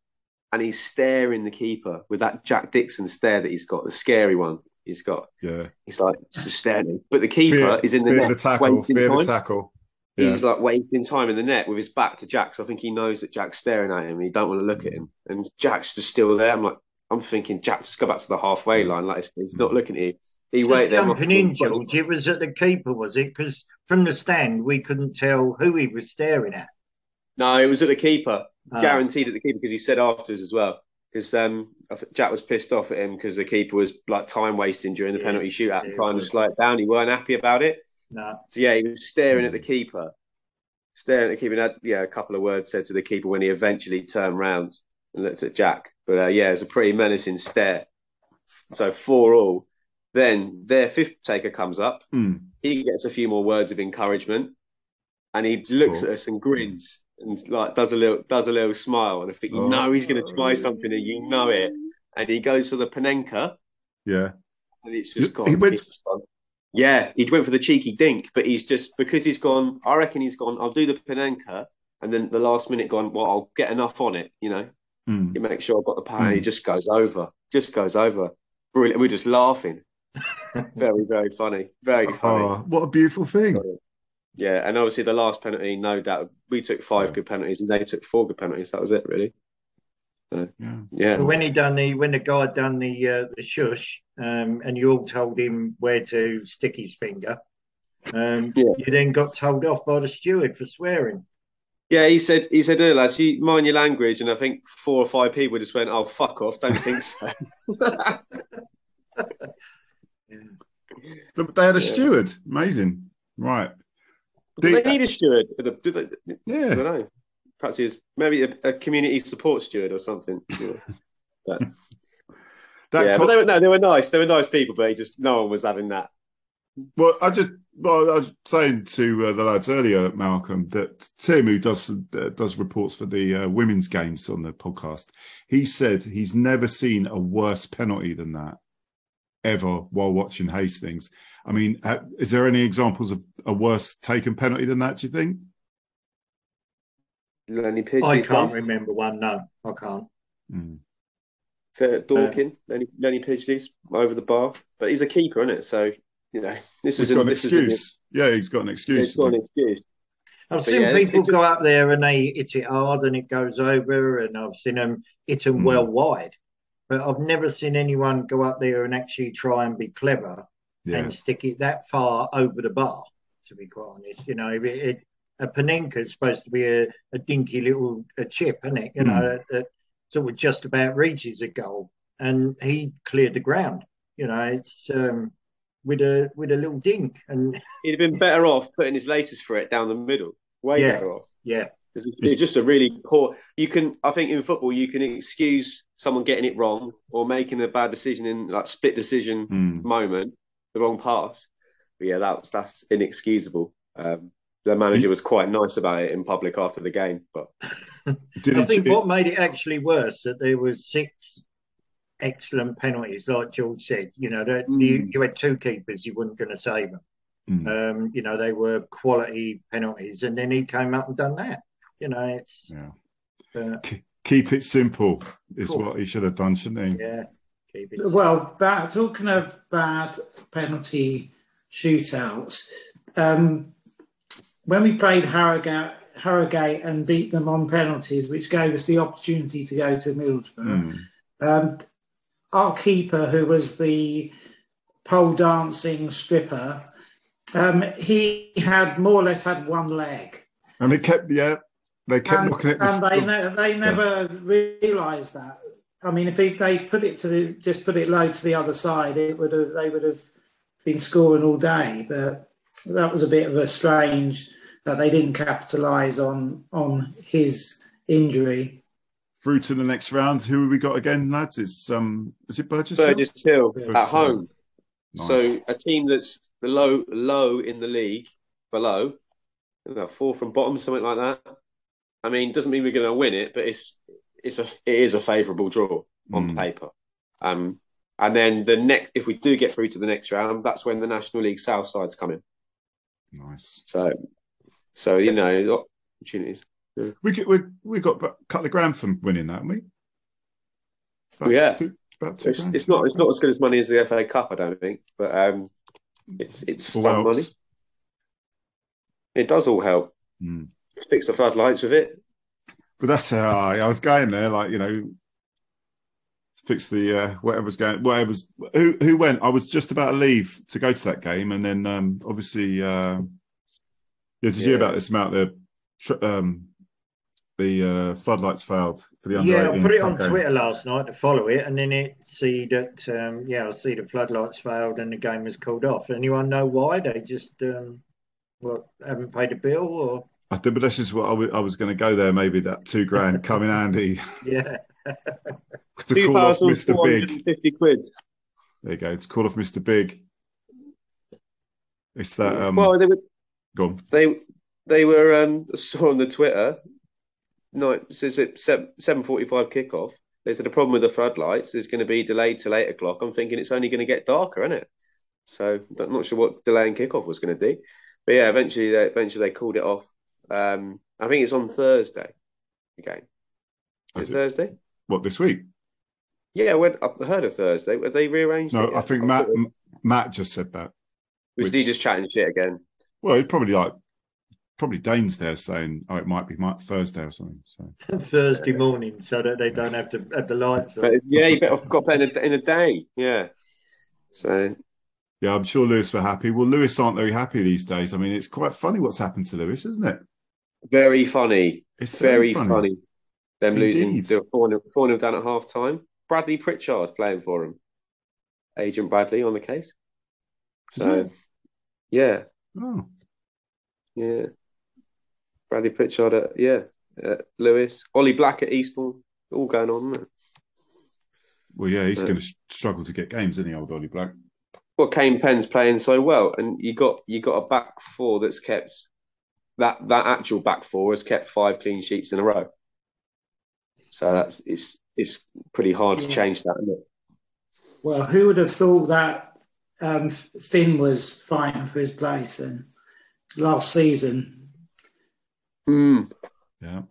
and he's staring the keeper with that Jack Dixon stare that he's got, the scary one he's got. Yeah. He's like just staring. But the keeper Fear, is in the fear net, the tackle. wasting Fear the time. tackle. Yeah. He's like wasting time in the net with his back to Jack. So I think he knows that Jack's staring at him and he don't want to look at him. And Jack's just still there. I'm like, I'm thinking, Jack, just go back to the halfway line. Like he's, he's not looking at you. He Just waited there. jumping in, George. It was at the keeper, was it? Because from the stand, we couldn't tell who he was staring at. No, it was at the keeper. Ah. Guaranteed at the keeper because he said afterwards as well. Because um, Jack was pissed off at him because the keeper was like time wasting during the Yeah, penalty shootout and trying to slow it down. He weren't happy about it. So yeah, he was staring at the keeper, staring at the keeper. And had yeah, a couple of words said to the keeper when he eventually turned round and looked at Jack. But uh, yeah, it's a pretty menacing stare. So four all. Then their fifth taker comes up. Mm. He gets a few more words of encouragement, and he looks at us and grins and like does a little does a little smile. And I think you Oh. know he's going to try something, and you know it. And he goes for the Panenka, Yeah. and it's just gone. He went- just gone. Yeah, he went for the cheeky dink, but he's just because he's gone. I reckon he's gone. I'll do the Panenka, and then the last minute gone. Well, I'll get enough on it, you know. Mm. You make sure I've got the power. and He Mm. just goes over, just goes over. Brilliant. We're just laughing. very, very funny. Very funny. Oh, what a beautiful thing. Yeah, and obviously the last penalty, no doubt, we took five good penalties and they took four good penalties. That was it, really. So, Yeah. yeah. But when he done the when the guy done the uh, the shush, um, and you all told him where to stick his finger, um, Yeah. you then got told off by the steward for swearing. Yeah, he said, he said, oh, lads, you mind your language. And I think four or five people just went, oh, fuck off. Don't think so. But They had a Yeah. steward. Amazing. Right. Do Do- they need a steward? Do they- do they- I don't know. Perhaps he's maybe a, a community support steward or something. you know. But, That yeah, co- but they were, no, they were nice. They were nice people, but he just no one was having that. Well, I just well, I was saying to uh, the lads earlier, Malcolm, that Tim, who does uh, does reports for the uh, women's games on the podcast, he said he's never seen a worse penalty than that ever while watching Hastings. I mean, is there any examples of a worse taken penalty than that? Do you think? Lenny I can't one. remember one. No, I can't. Mm. To Dawkin, Lenny, Lenny Pidgey's over the bar, but he's a keeper, isn't it? So you know, this is an, an this was an- excuse. Yeah, he's got an excuse. He's got an excuse. I've But seen yeah, people it's go up there and they hit it hard and it goes over, and I've seen them hit them Mm. well wide. But I've never seen anyone go up there and actually try and be clever Yeah. and stick it that far over the bar. To be quite honest, you know, it, it, a panenka is supposed to be a, a dinky little a chip, isn't it? You know, Mm. that, that sort of just about reaches a goal, and he cleared the ground. You know, it's um, with a with a little dink, and He'd have been better off putting his laces for it down the middle. Way Yeah. better off. yeah, It's it's just a really poor. You can, I think, in football, you can excuse someone getting it wrong or making a bad decision in like split decision Mm. moment, the wrong pass. But yeah, that's that's inexcusable. Um, the manager was quite nice about it in public after the game, but Did I think what made it actually worse that there was six excellent penalties, like George said. You know, that you, Mm. you had two keepers, you weren't going to save them. Mm. Um, you know, they were quality penalties, and then he came up and done that. You know, it's Yeah. uh, Keep it simple is Cool. what he should have done, shouldn't he? yeah, keep it. Well, that, talking of bad penalty shootouts, um, when we played Harrogate, Harrogate and beat them on penalties, which gave us the opportunity to go to Middlesbrough, Mm. um, our keeper, who was the pole dancing stripper, um, he had more or less had one leg. And they kept, yeah, they kept and, looking at and they the. ne- they never realised that. I mean, if he, they put it to the just put it low to the other side, it would have they would have been scoring all day. But that was a bit of a strange that they didn't capitalise on on his injury. through to the next round. Who have we got again, lads? It's um, is it Burgess? Burgess Hill Burgess at home. Nice. So a team that's below low in the league, below, you know, four from bottom, something like that. I mean, doesn't mean we're going to win it, but it's it's a it is a favourable draw on Mm. paper. Um, and then the next, if we do get through to the next round, that's when the National League South side's come in. nice. So, so you know, opportunities. We get, we we got a couple of grand from winning that, haven't we? About Yeah. two, about two It's, grand. it's not it's not as good as money as the FA Cup, I don't think, but um, it's it's All some helps. money. It does all help. Mm. Fix the floodlights with it. But that's how I, I was going there, like you know, fix the uh, whatever's going, whatever's who who went. I was just about to leave to go to that game, and then um, obviously, uh, yeah, did you hear about this? About the um, the uh, floodlights failed for the under Yeah, I put it on game. Twitter last night to follow it, and then it see that um, yeah, I see the floodlights failed and the game was called off. Anyone know why? They just um, what haven't paid a bill, or I did, but that's just what I was going to go there. Maybe that two grand come in handy yeah, to Two call off thousand Mr. four hundred Big. fifty quid. There you go. To call off Mr. Big. It's that. Um, well, they were go on. they they were um I saw on the Twitter. No, it says it seven forty five kickoff. They said the problem with the floodlights is going to be delayed till eight o'clock. I'm thinking it's only going to get darker, isn't it? So I'm not sure what delaying kickoff was going to do. But yeah, eventually they eventually they called it off. Um, I think it's on Thursday. Again, Is is it? it Thursday? What this week? Yeah, when, I heard of Thursday. Were they rearranged? No, it I think Matt thought- Matt just said that. was he just chatting shit again? Well, he's probably like probably Dane's there saying, "Oh, it might be my Thursday or something." So Thursday morning, so that they don't have to have the lights on. But yeah, you better got better in a, in a day. Yeah. So yeah, I'm sure Lewes were happy. Well, Lewes aren't very happy these days. I mean, it's quite funny what's happened to Lewes, isn't it? Very funny. It's Very funny. Them losing Indeed. the 4 0 4 down at half time. Bradley Pritchard playing for him. Agent Bradley on the case. So, yeah, Oh, yeah. Bradley Pritchard at, yeah, at Lewes. Ollie Black at Eastbourne. All going on. Well, yeah, he's uh, Yeah. going to struggle to get games, isn't he, old Ollie Black? Well, Kane Penn's playing so well, and you got you got a back four that's kept that that actual back four has kept five clean sheets in a row. So that's it's it's pretty hard to change that, isn't it? Well, who would have thought that um, Finn was fighting for his place and last season? Mm. Yeah,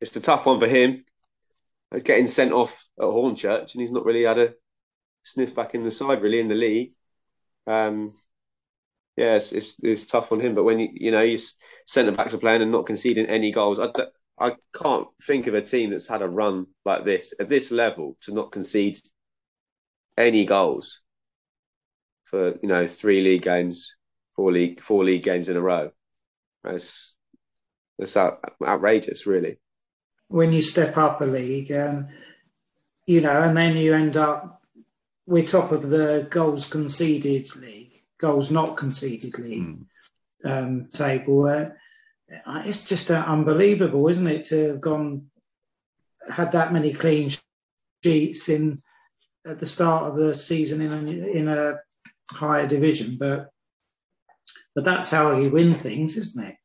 It's a tough one for him. He's getting sent off at Hornchurch, and he's not really had a sniff back in the side, really, in the league. Um, yeah, it's, it's, it's tough on him. But when you you know he's centre backs are playing and not conceding any goals, I, I can't think of a team that's had a run like this at this level to not concede any goals for you know three league games, four league four league games in a row. That's that's out, outrageous, really. When you step up a league, and you know, and then you end up we're top of the goals conceded league, goals not conceded league mm. um, table. Uh, it's just uh, unbelievable, isn't it, to have gone had that many clean sheets in at the start of the season in a, in a higher division, but but that's how you win things, isn't it?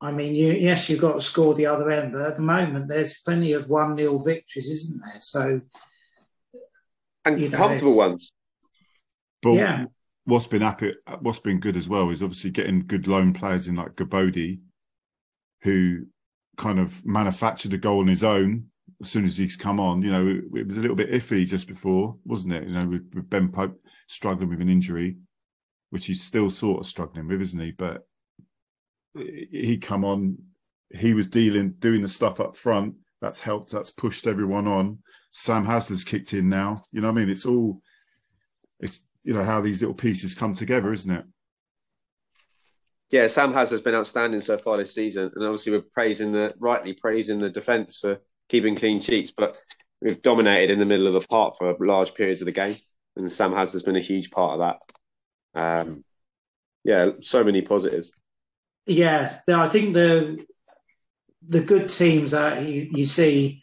I mean, you, yes, you've got to score the other end, but at the moment there's plenty of one 0 victories, isn't there? So and you know, comfortable ones. But yeah. What's been happy, what's been good as well is obviously getting good loan players in like Gabodi, who kind of manufactured a goal on his own as soon as he's come on. You know, it, it was a little bit iffy just before, wasn't it? You know, with, with Ben Pope struggling with an injury, which he's still sort of struggling with, isn't he? But he come on, he was dealing, doing the stuff up front. That's helped. That's pushed everyone on. Sam Hasler's kicked in now. You know what I mean? It's all, it's, you know, how these little pieces come together, isn't it? Yeah, Sam Hasler's been outstanding so far this season. And obviously, we're praising the, rightly praising the defence for keeping clean sheets, but we've dominated in the middle of the park for large periods of the game. And Sam Hasler's been a huge part of that. Um, yeah, so many positives. Yeah, I think the the good teams that you, you see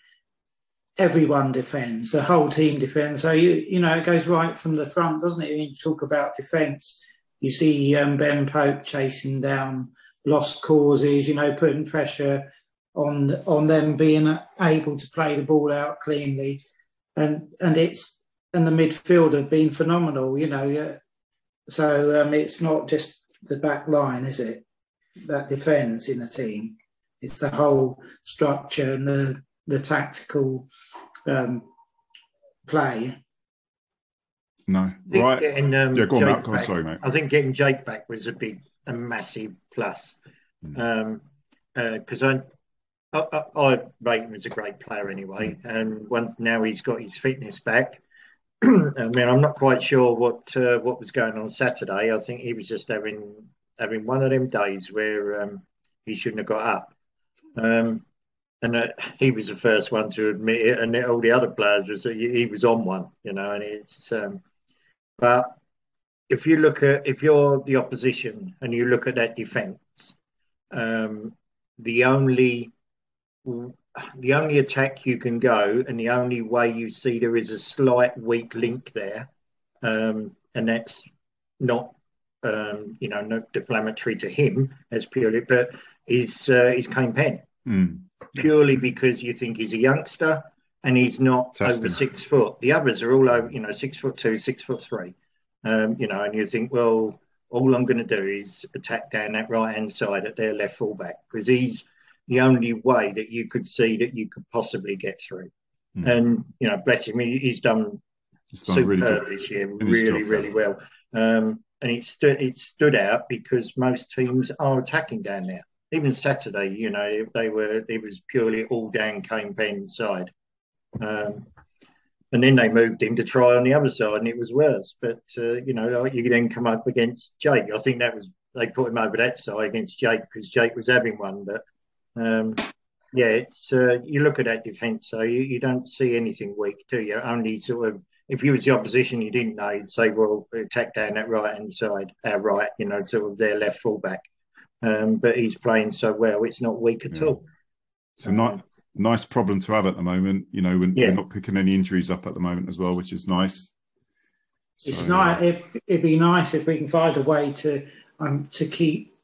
everyone defends, the whole team defends. So you you know it goes right from the front, doesn't it? When you talk about defence, you see um, Ben Pope chasing down lost causes, you know, putting pressure on on them being able to play the ball out cleanly, and and it's and the midfield have been phenomenal, you know. Yeah. So um, it's not just the back line, is it? That defends in a team. It's the whole structure and the the tactical um, play. No, right? Getting, um, yeah, go on, Matt. Back, sorry, mate. I think getting Jake back was a big, a massive plus. Because mm. um, uh, I, I, I, rate him as a great player anyway, mm. and once now he's got his fitness back. I mean, I'm not quite sure what uh, what was going on Saturday. I think he was just having having one of them days where um, he shouldn't have got up. Um, and uh, he was the first one to admit it, and all the other players was he was on one, you know. And it's um, but if you look at if you're the opposition and you look at that defence, um, the only the only attack you can go, and the only way you see there is a slight weak link there, um, and that's not um, you know not deflammatory to him as purely, but is uh, is Kane Penn. Mm purely because you think he's a youngster and he's not over six foot. The others are all over, you know, six foot two, six foot three. Um, you know, and you think, well, all I'm going to do is attack down that right hand side at their left fullback because he's the only way that you could see that you could possibly get through. Mm. And you know, bless him, he's done, he's done superb really this year, really, really well. Um, and it stood it stood out because most teams are attacking down there even Saturday, you know, they were it was purely all down Penn side. Um, and then they moved him to try on the other side, and it was worse. But uh, you know, you then come up against Jake. I think that was they put him over that side against Jake because Jake was having one. But um, yeah, it's uh, you look at that defence, so you, you don't see anything weak, do you? Only sort of if you was the opposition, you didn't know, you'd say, well, attack down that right hand side, our right, you know, sort of their left fullback um, but he's playing so well, it's not weak at yeah. all. It's a nice, nice problem to have at the moment. You know, when yeah. we're not picking any injuries up at the moment as well, which is nice. So, it's nice. It, would be nice if we can find a way to um, to keep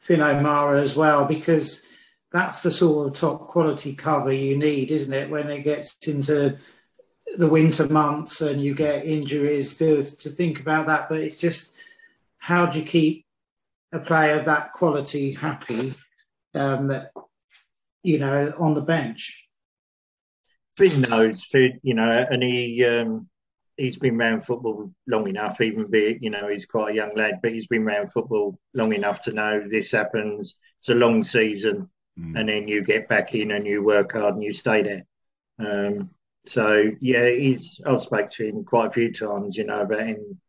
Finn O'Mara as well, because that's the sort of top quality cover you need, isn't it? When it gets into the winter months and you get injuries, to to think about that. But it's just how do you keep a player of that quality happy, um, you know, on the bench. Finn knows, Finn, you know, and he um, he's been around football long enough, even be it, you know, he's quite a young lad, but he's been around football long enough to know this happens. It's a long season, Mm. and then you get back in and you work hard and you stay there. Um, so yeah, he's. I've spoke to him quite a few times, you know, about him.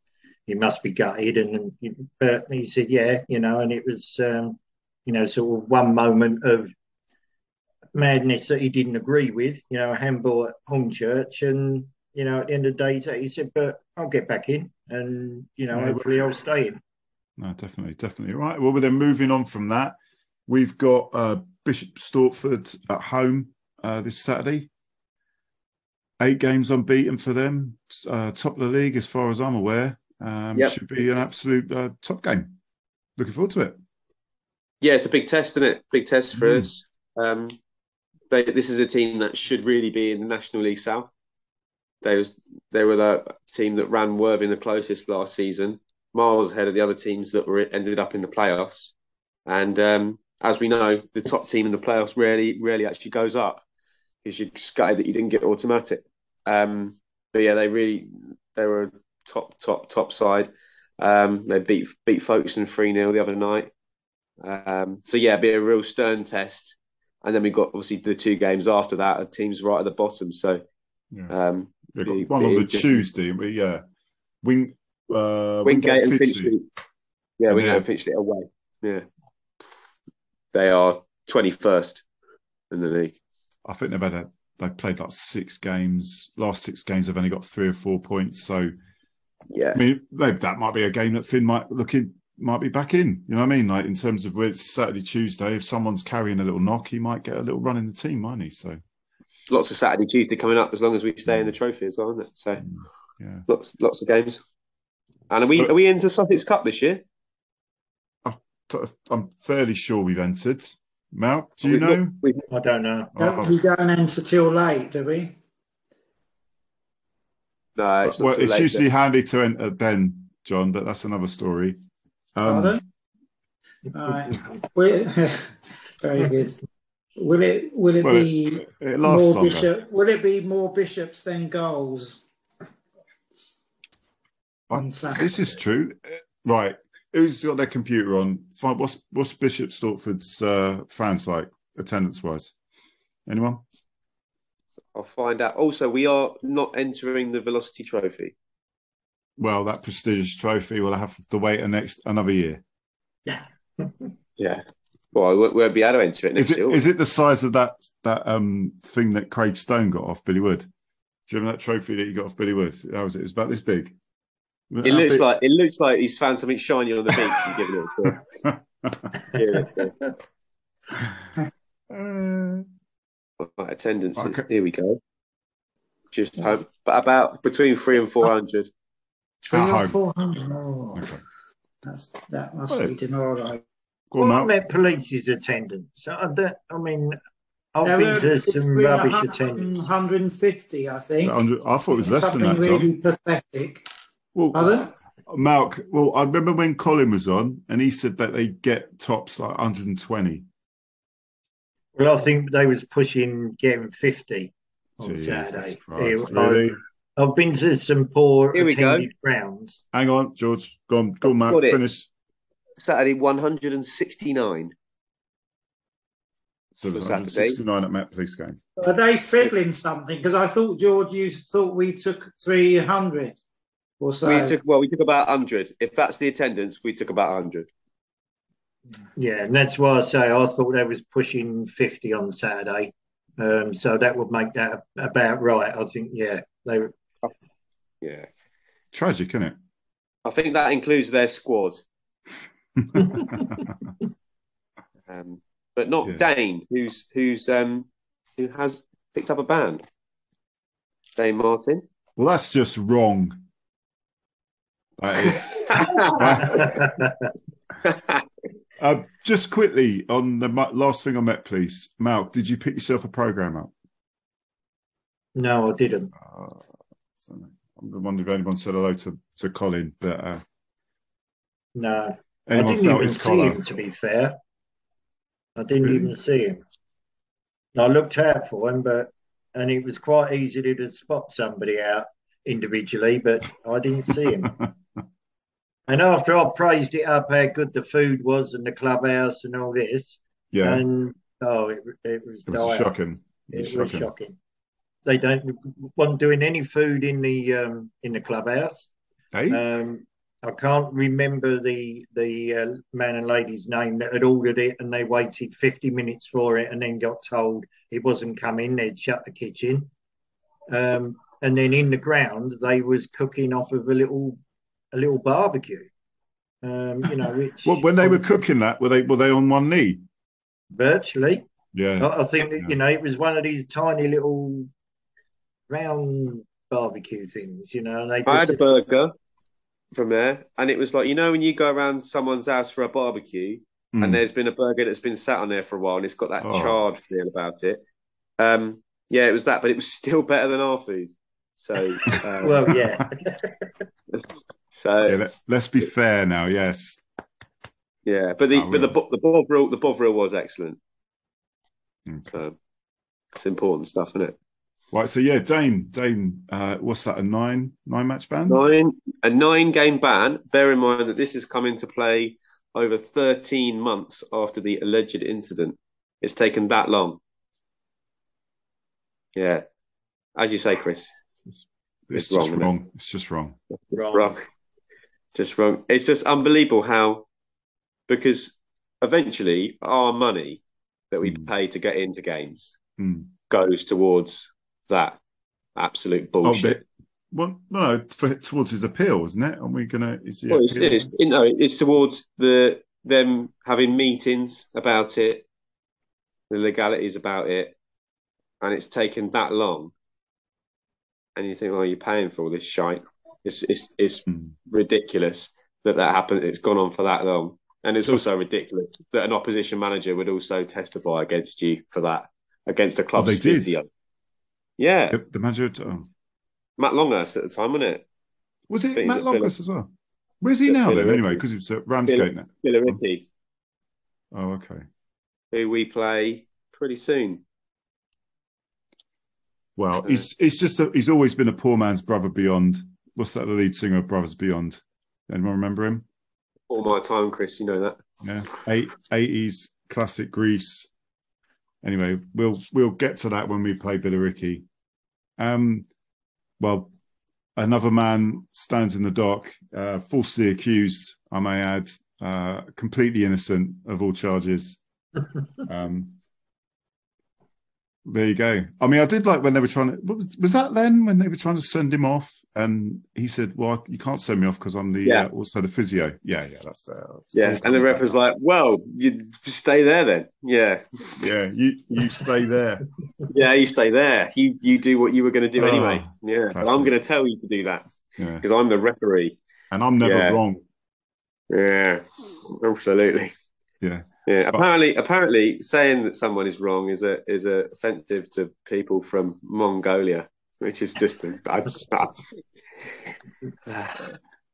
He must be gutted, and but he said, yeah, you know, and it was, um, you know, sort of one moment of madness that he didn't agree with, you know, a handball at Hornchurch, and you know, at the end of the day, he said, but I'll get back in, and you know, Yeah, hopefully I'll stay in. No, definitely, definitely. Right. Well, we're then moving on from that, we've got uh, Bishop Stortford at home uh, this Saturday. Eight games unbeaten for them, uh, top of the league as far as I'm aware. Um, Yep. Should be an absolute uh, top game. Looking forward to it. Yeah, it's a big test, isn't it? Big test for Mm. us. Um, they, this is a team that should really be in the National League South. They was they were the team that ran Worthing the closest last season, miles ahead of the other teams that were ended up in the playoffs. And um, as we know, the top team in the playoffs rarely rarely actually goes up because you're gutted that you didn't get automatic. Um, but yeah, they really they were top top top side. Um, they beat beat Folkestone three 0 the other night. Um, so yeah, be a real stern test. And then we got obviously the two games after that, of teams right at the bottom. So Yeah. um, got be- one be on the. Tuesday. We yeah, Wing uh, Wingate and Finchley. Yeah, Wingate and Finchley away. Yeah, they are twenty first in the league. I think they've had a, they've played like six games. Last six games, they've only got three or four points. So Yeah, I mean, they, that might be a game that Finn might look in, might be back in. You know what I mean? Like in terms of where it's Saturday, Tuesday. If someone's carrying a little knock, he might get a little run in the team, might he? So lots of Saturday, Tuesday coming up as long as we stay in the trophy as well, isn't it? So mm, yeah, lots lots of games. And are we So- are we into Sussex Cup this year? I'm fairly sure we've entered. Mal, do you We've not- know? we've- I don't know. Oh, don't, Oh. we don't enter till late, do we? No, it's not well, too it's late usually then. handy to enter then, John, but that's another story. Um, Pardon? All right. Will- Very good. Will it will it Well, be it lasts more longer. bishop? Will it be more bishops than goals? on This is true. Uh, Right. Who's got their computer on? What's what's Bishop Stortford's uh, fans like, attendance wise? Anyone? I'll find out. Also, we are not entering the Velocity Trophy. Well, that prestigious trophy will have to wait a next another year. Yeah. Yeah. Well, I won't won't be able to enter it next Is it year. is it the size of that that um thing that Craig Stone got off Billy Wood? Do you remember that trophy that he got off Billy Wood? How was it? It was about this big. It looks like it looks like he's found something shiny on the beach and given it a. Yeah, like. Right, attendance. Okay. Here we go. Just hope, but about between three and four oh. hundred. Three At or four hundred. Oh, Okay. that's that must Well, be demoralising. Go on, What Mal. about police's attendance? I, don't- I mean, I've There been were to some rubbish 100 attendance. 150, I think. I thought it was less than Something that, John. really pathetic. Well, Pardon? Malk, well, I remember when Colin was on and he said that they get tops like 120. Well, I think they was pushing getting 50 on Jesus Saturday. Christ, I- really? I've been to some poor Here we go. attended grounds. Hang on, George. Go on, go on, Malk. Got it. Finish. Saturday, one hundred and sixty-nine. So For there's Saturday. 169 at Met Police game. Are they fiddling something? Because I thought, George, you thought we took 300 or so. We took well, we took about hundred. If that's the attendance, we took about hundred. Yeah, and that's why I say I thought they was pushing 50 on Saturday. Um, so that would make that about right. I think, yeah, they were. Yeah, Tragic, isn't it? I think that includes their squad, um, but not Yeah. Dane, who's who's um who has picked up a band. Dane Martin. well, that's just wrong. That is. Uh, just quickly on the last thing I met, please. Malk, did you pick yourself a program up? no, I didn't. Uh, so I'm wondering if anyone said hello to, to Colin, but uh, No, I didn't even see collar. him, to be fair. I didn't Really? even see him. I looked out for him, but and it was quite easy to spot somebody out. individually, but I didn't see him. and after I praised it up how good the food was and the clubhouse and all this, Yeah, and oh, it, it was it was shocking. It It was was shocking. shocking. They don't wasn't doing any food in the um, in the clubhouse. Hey, Um, I can't remember the the uh, man and lady's name that had ordered it, and they waited fifty minutes for it, and then got told it wasn't coming. They'd shut the kitchen, um, and then in the ground they was cooking off of a little a little barbecue. Um, you know, which well, when they were cooking that, were they were they on one knee? virtually, Yeah, I I think that, Yeah. you know it was one of these tiny little round barbecue things, you know. And they I had a burger from there, and it was like you know when you go around someone's house for a barbecue, Mm. and there's been a burger that's been sat on there for a while, and it's got that Oh. charred feel about it. Um, yeah, it was that, but it was still better than our food. So, um, well, yeah. so yeah. Let, let's be fair now. Yes. Yeah, but the Oh, but the really? bo- the Bovril the Bovril was excellent. Okay. So it's important stuff, isn't it? Right. So yeah, Dane, Dane, uh, what's that? A nine nine match ban? Nine a nine game ban. Bear in mind that this has come into play over thirteen months after the alleged incident. It's taken that long. Yeah, as you say, Chris, It's It's just wrong, isn't it? It's just wrong. Wrong. wrong, just wrong. It's just unbelievable how because eventually our money that we Mm. pay to get into games Mm. goes towards that absolute Oh, bullshit. they- well, no, for, towards his appeal, isn't it? Are we gonna? Is Well, it's, it's, you know, it's towards the them having meetings about it, the legalities about it, and it's taken that long. And you think, well, you're paying for all this shite. It's it's it's Mm. ridiculous that that happened. It's gone on for that long, and it's also ridiculous that an opposition manager would also testify against you for that against a club. Oh, they did? Yeah, The, the manager. Oh. Matt Longhurst at the time, wasn't it? Was it Matt at Villa. As well? Where's he now then? Anyway, because it's at Ramsgate now. Billericay, Oh, okay. who we play pretty soon. Well, Uh, he's he's just a, he's always been a poor man's brother beyond. What's that? The lead singer of Brothers Beyond. Anyone remember him? All my time, Chris. You know that. Yeah, eight eighties classic Grease. Anyway, we'll we'll get to that when we play Billericay. Um, well, another man stands in the dock, uh, falsely accused. I may add, uh, completely innocent of all charges. um, there you go. I mean, I did like when they were trying to. what Was, was that then when they were trying to send him off? And he said, "Well, you can't send me off because I'm the Yeah. uh, also the physio." Yeah, yeah, that's there. Yeah, and the ref was like, "Well, you stay there then." Yeah, "Yeah, you you stay there." yeah, you stay there. You you do what you were going to do Oh, anyway. Yeah, but I'm going to tell you to do that Yeah, because I'm the referee. and I'm never Yeah. wrong. Yeah, absolutely. Yeah. Yeah, But- apparently, apparently, saying that someone is wrong is a is a offensive to people from Mongolia, which is just bad stuff.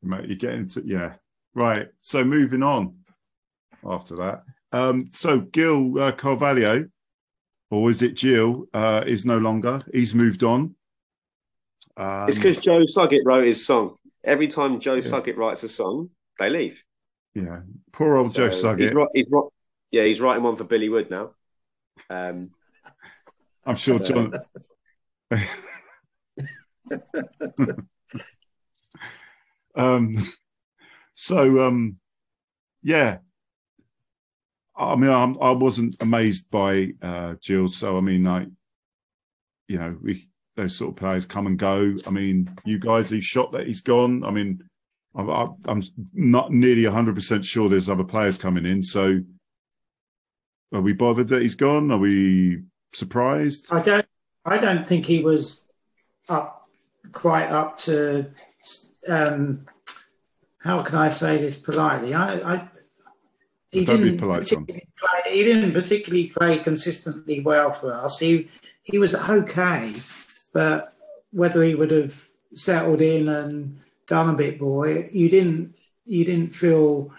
Mate, you get into yeah. Right. So moving on after that. Um, so Gil uh, Carvalho, or is it Jill, uh, is no longer. He's moved on. Um, it's because Joe Suggett wrote his song. Every time Joe Yeah. Suggett writes a song, they leave. Yeah, poor old Joe So He's right, he's right, yeah, he's writing one for Billy Wood now. Um, I'm sure John. um, so um, yeah, I mean, I'm, I wasn't amazed by uh, Jill. So I mean, like, you know, we those sort of players come and go. I mean, you guys, he's shot that he's gone. I mean, I'm, I'm not nearly 100 percent sure there's other players coming in. So, are we bothered that he's gone? Are we surprised? I don't. I don't think he was up quite up to. Um, how can I say this politely? I. I he Don't be didn't polite, Tom. particularly play. He didn't particularly play consistently well for us. He he was okay, but whether he would have settled in and done a bit more, you didn't. You didn't feel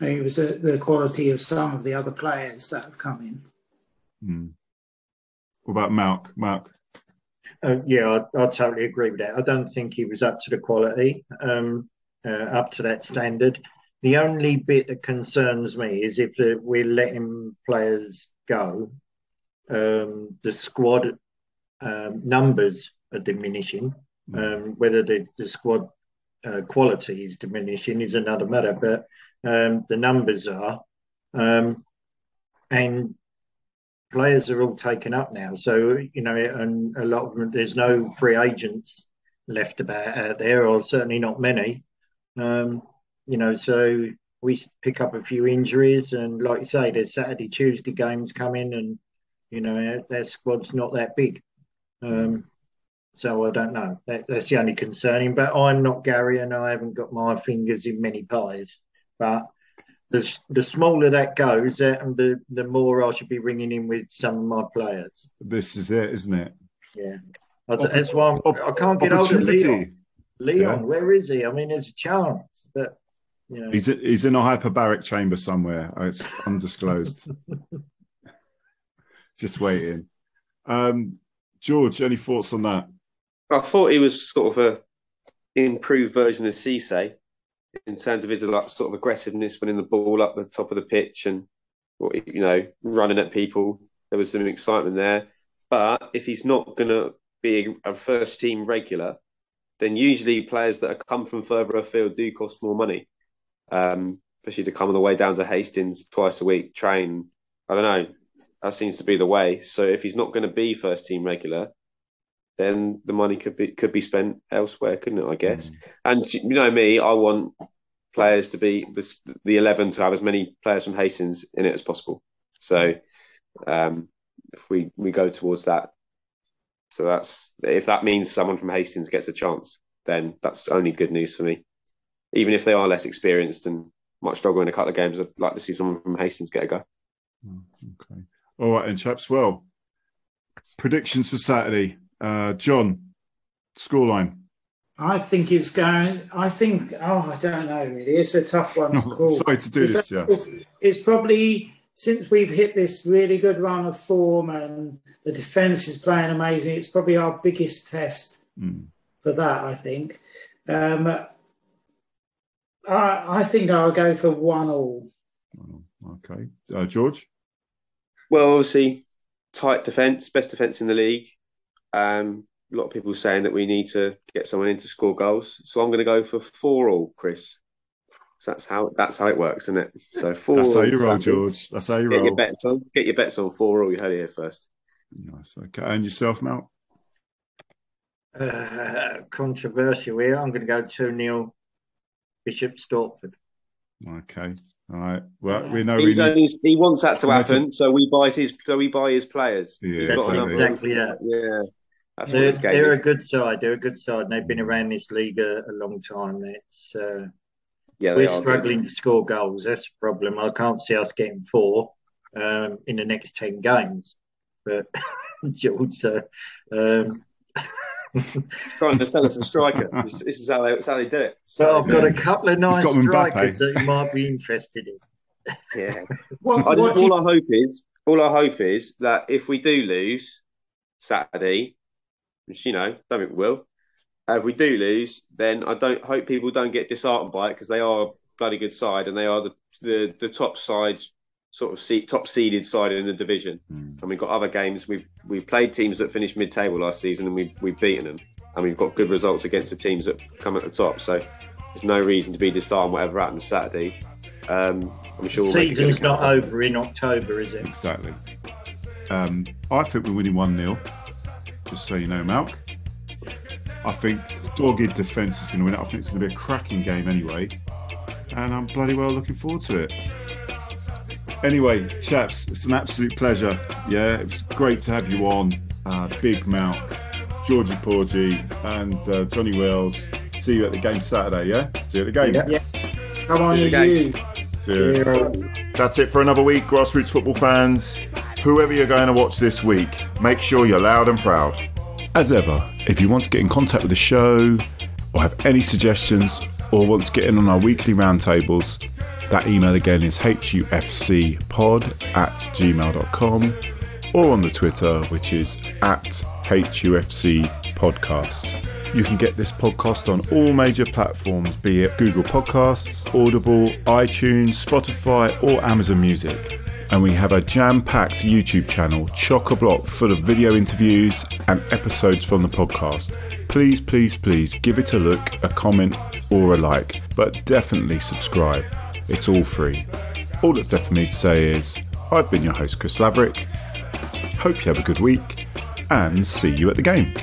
it was at the quality of some of the other players that have come in. Hmm. What about Malk? Malk? uh, yeah, I, I totally agree with that. I don't think he was up to the quality, um, uh, up to that standard. The only bit that concerns me is if the, we're letting players go, um, the squad um, numbers are diminishing. Um, whether the, the squad uh, quality is diminishing is another matter, but um, the numbers are. Um, and players are all taken up now. So, you know, and a lot of them, there's no free agents left about out there, or certainly not many. Um, you know, so we pick up a few injuries, and like you say, there's Saturday, Tuesday games coming, and you know, their squad's not that big. Um, so I don't know. That, that's the only concerning. But I'm not Gary, and I haven't got my fingers in many pies. But the the smaller that goes, uh, and the the more I should be ringing in with some of my players. This is it, isn't it? Yeah, that's, that's why I'm, I can't get hold of Leon. Leon, yeah. where is he? I mean, there's a chance, but you know, he's he's in a hyperbaric chamber somewhere. It's undisclosed. Just waiting. Um, George, any thoughts on that? I thought he was sort of a improved version of Cisse in terms of his like, sort of aggressiveness winning the ball up the top of the pitch and you know running at people. There was some excitement there, but if he's not going to be a first team regular, then usually players that come from further afield do cost more money. Um, especially to come on the way down to Hastings twice a week, train. I don't know. That seems to be the way. So if he's not going to be first team regular, then the money could be could be spent elsewhere, couldn't it? I guess. Mm. And you know me, I want players to be the, the eleven to have as many players from Hastings in it as possible. So um, if we we go towards that, so that's if that means someone from Hastings gets a chance, then that's only good news for me. Even if they are less experienced and might struggle in a couple of games, I'd like to see someone from Hastings get a go. Mm, okay. All right, and chaps. Well, predictions for Saturday. Uh, John, scoreline. I think it's going. I think. Oh, I don't know. Really, it's a tough one to call. Sorry to do it's, this. Yeah, it's, it's, probably since we've hit this really good run of form and the defence is playing amazing. It's probably our biggest test mm. for that. I think. Um, I, I think I'll go for one all. Okay, uh, George. Well, obviously, tight defence, best defence in the league. Um, a lot of people saying that we need to get someone in to score goals. So I'm going to go for four all, Chris. So that's how that's how it works, isn't it? So four. that's how you roll, George. That's how you get roll. Your bets on. Get your bets on four all. You heard it here first. Nice. Okay, and yourself, Mel. Uh, controversial here. I'm going to go two 0 Bishop Stortford. Okay. All right. Well, we know He's we only, he wants that to happen, so we buy his so we buy his players. Yeah, That's exactly. exactly that. Yeah, that's They're, what they're a good side. They're a good side, and they've been around this league a, a long time. It's uh, Yeah, we're are struggling to score goals. That's a problem. I can't see us getting four um, in the next ten games. But George, uh, um, He's trying to sell us a striker. This, this is how they, that's how they do it. so I've got a couple of nice got Mbappe. strikers that you might be interested in. Yeah. What, I just, what do you- all I hope is, all I hope is that if we do lose Saturday, which you know, don't think we will. uh, If we do lose, then I don't hope people don't get disheartened by it because they are a bloody good side and they are the the, the top side, sort of seat, top seeded side in the division. And we've got other games. We've we've played teams that finished mid table last season and we've we've beaten them, and we've got good results against the teams that come at the top. So there's no reason to be disheartened whatever happens Saturday. Um, I'm sure we'll make Season's not over in October, is it? Exactly. Um, I think we're winning 1 0, just so you know, Malk. I think dogged defence is going to win it. I think it's going to be a cracking game anyway. And I'm bloody well looking forward to it. Anyway, chaps, it's an absolute pleasure. Yeah, it was great to have you on. Uh, Big Malk, Georgie Porgy, and uh, Johnny Wells. See you at the game Saturday, yeah? See you at the game. Yeah. Yeah. Come on, you. That's it for another week, grassroots football fans. Whoever you're going to watch this week, make sure you're loud and proud. As ever, if you want to get in contact with the show, or have any suggestions, or want to get in on our weekly roundtables, that email again is hufcpod at gmail.com, or on the Twitter, which is at HUFC podcast. You can get this podcast on all major platforms, be it Google Podcasts, Audible, iTunes, Spotify, or Amazon Music. And we have a jam packed YouTube channel, chock a block, full of video interviews and episodes from the podcast. Please, please, please give it a look, a comment, or a like, but definitely subscribe. It's all free. All that's left for me to say is I've been your host, Chris Laverick. Hope you have a good week and see you at the game.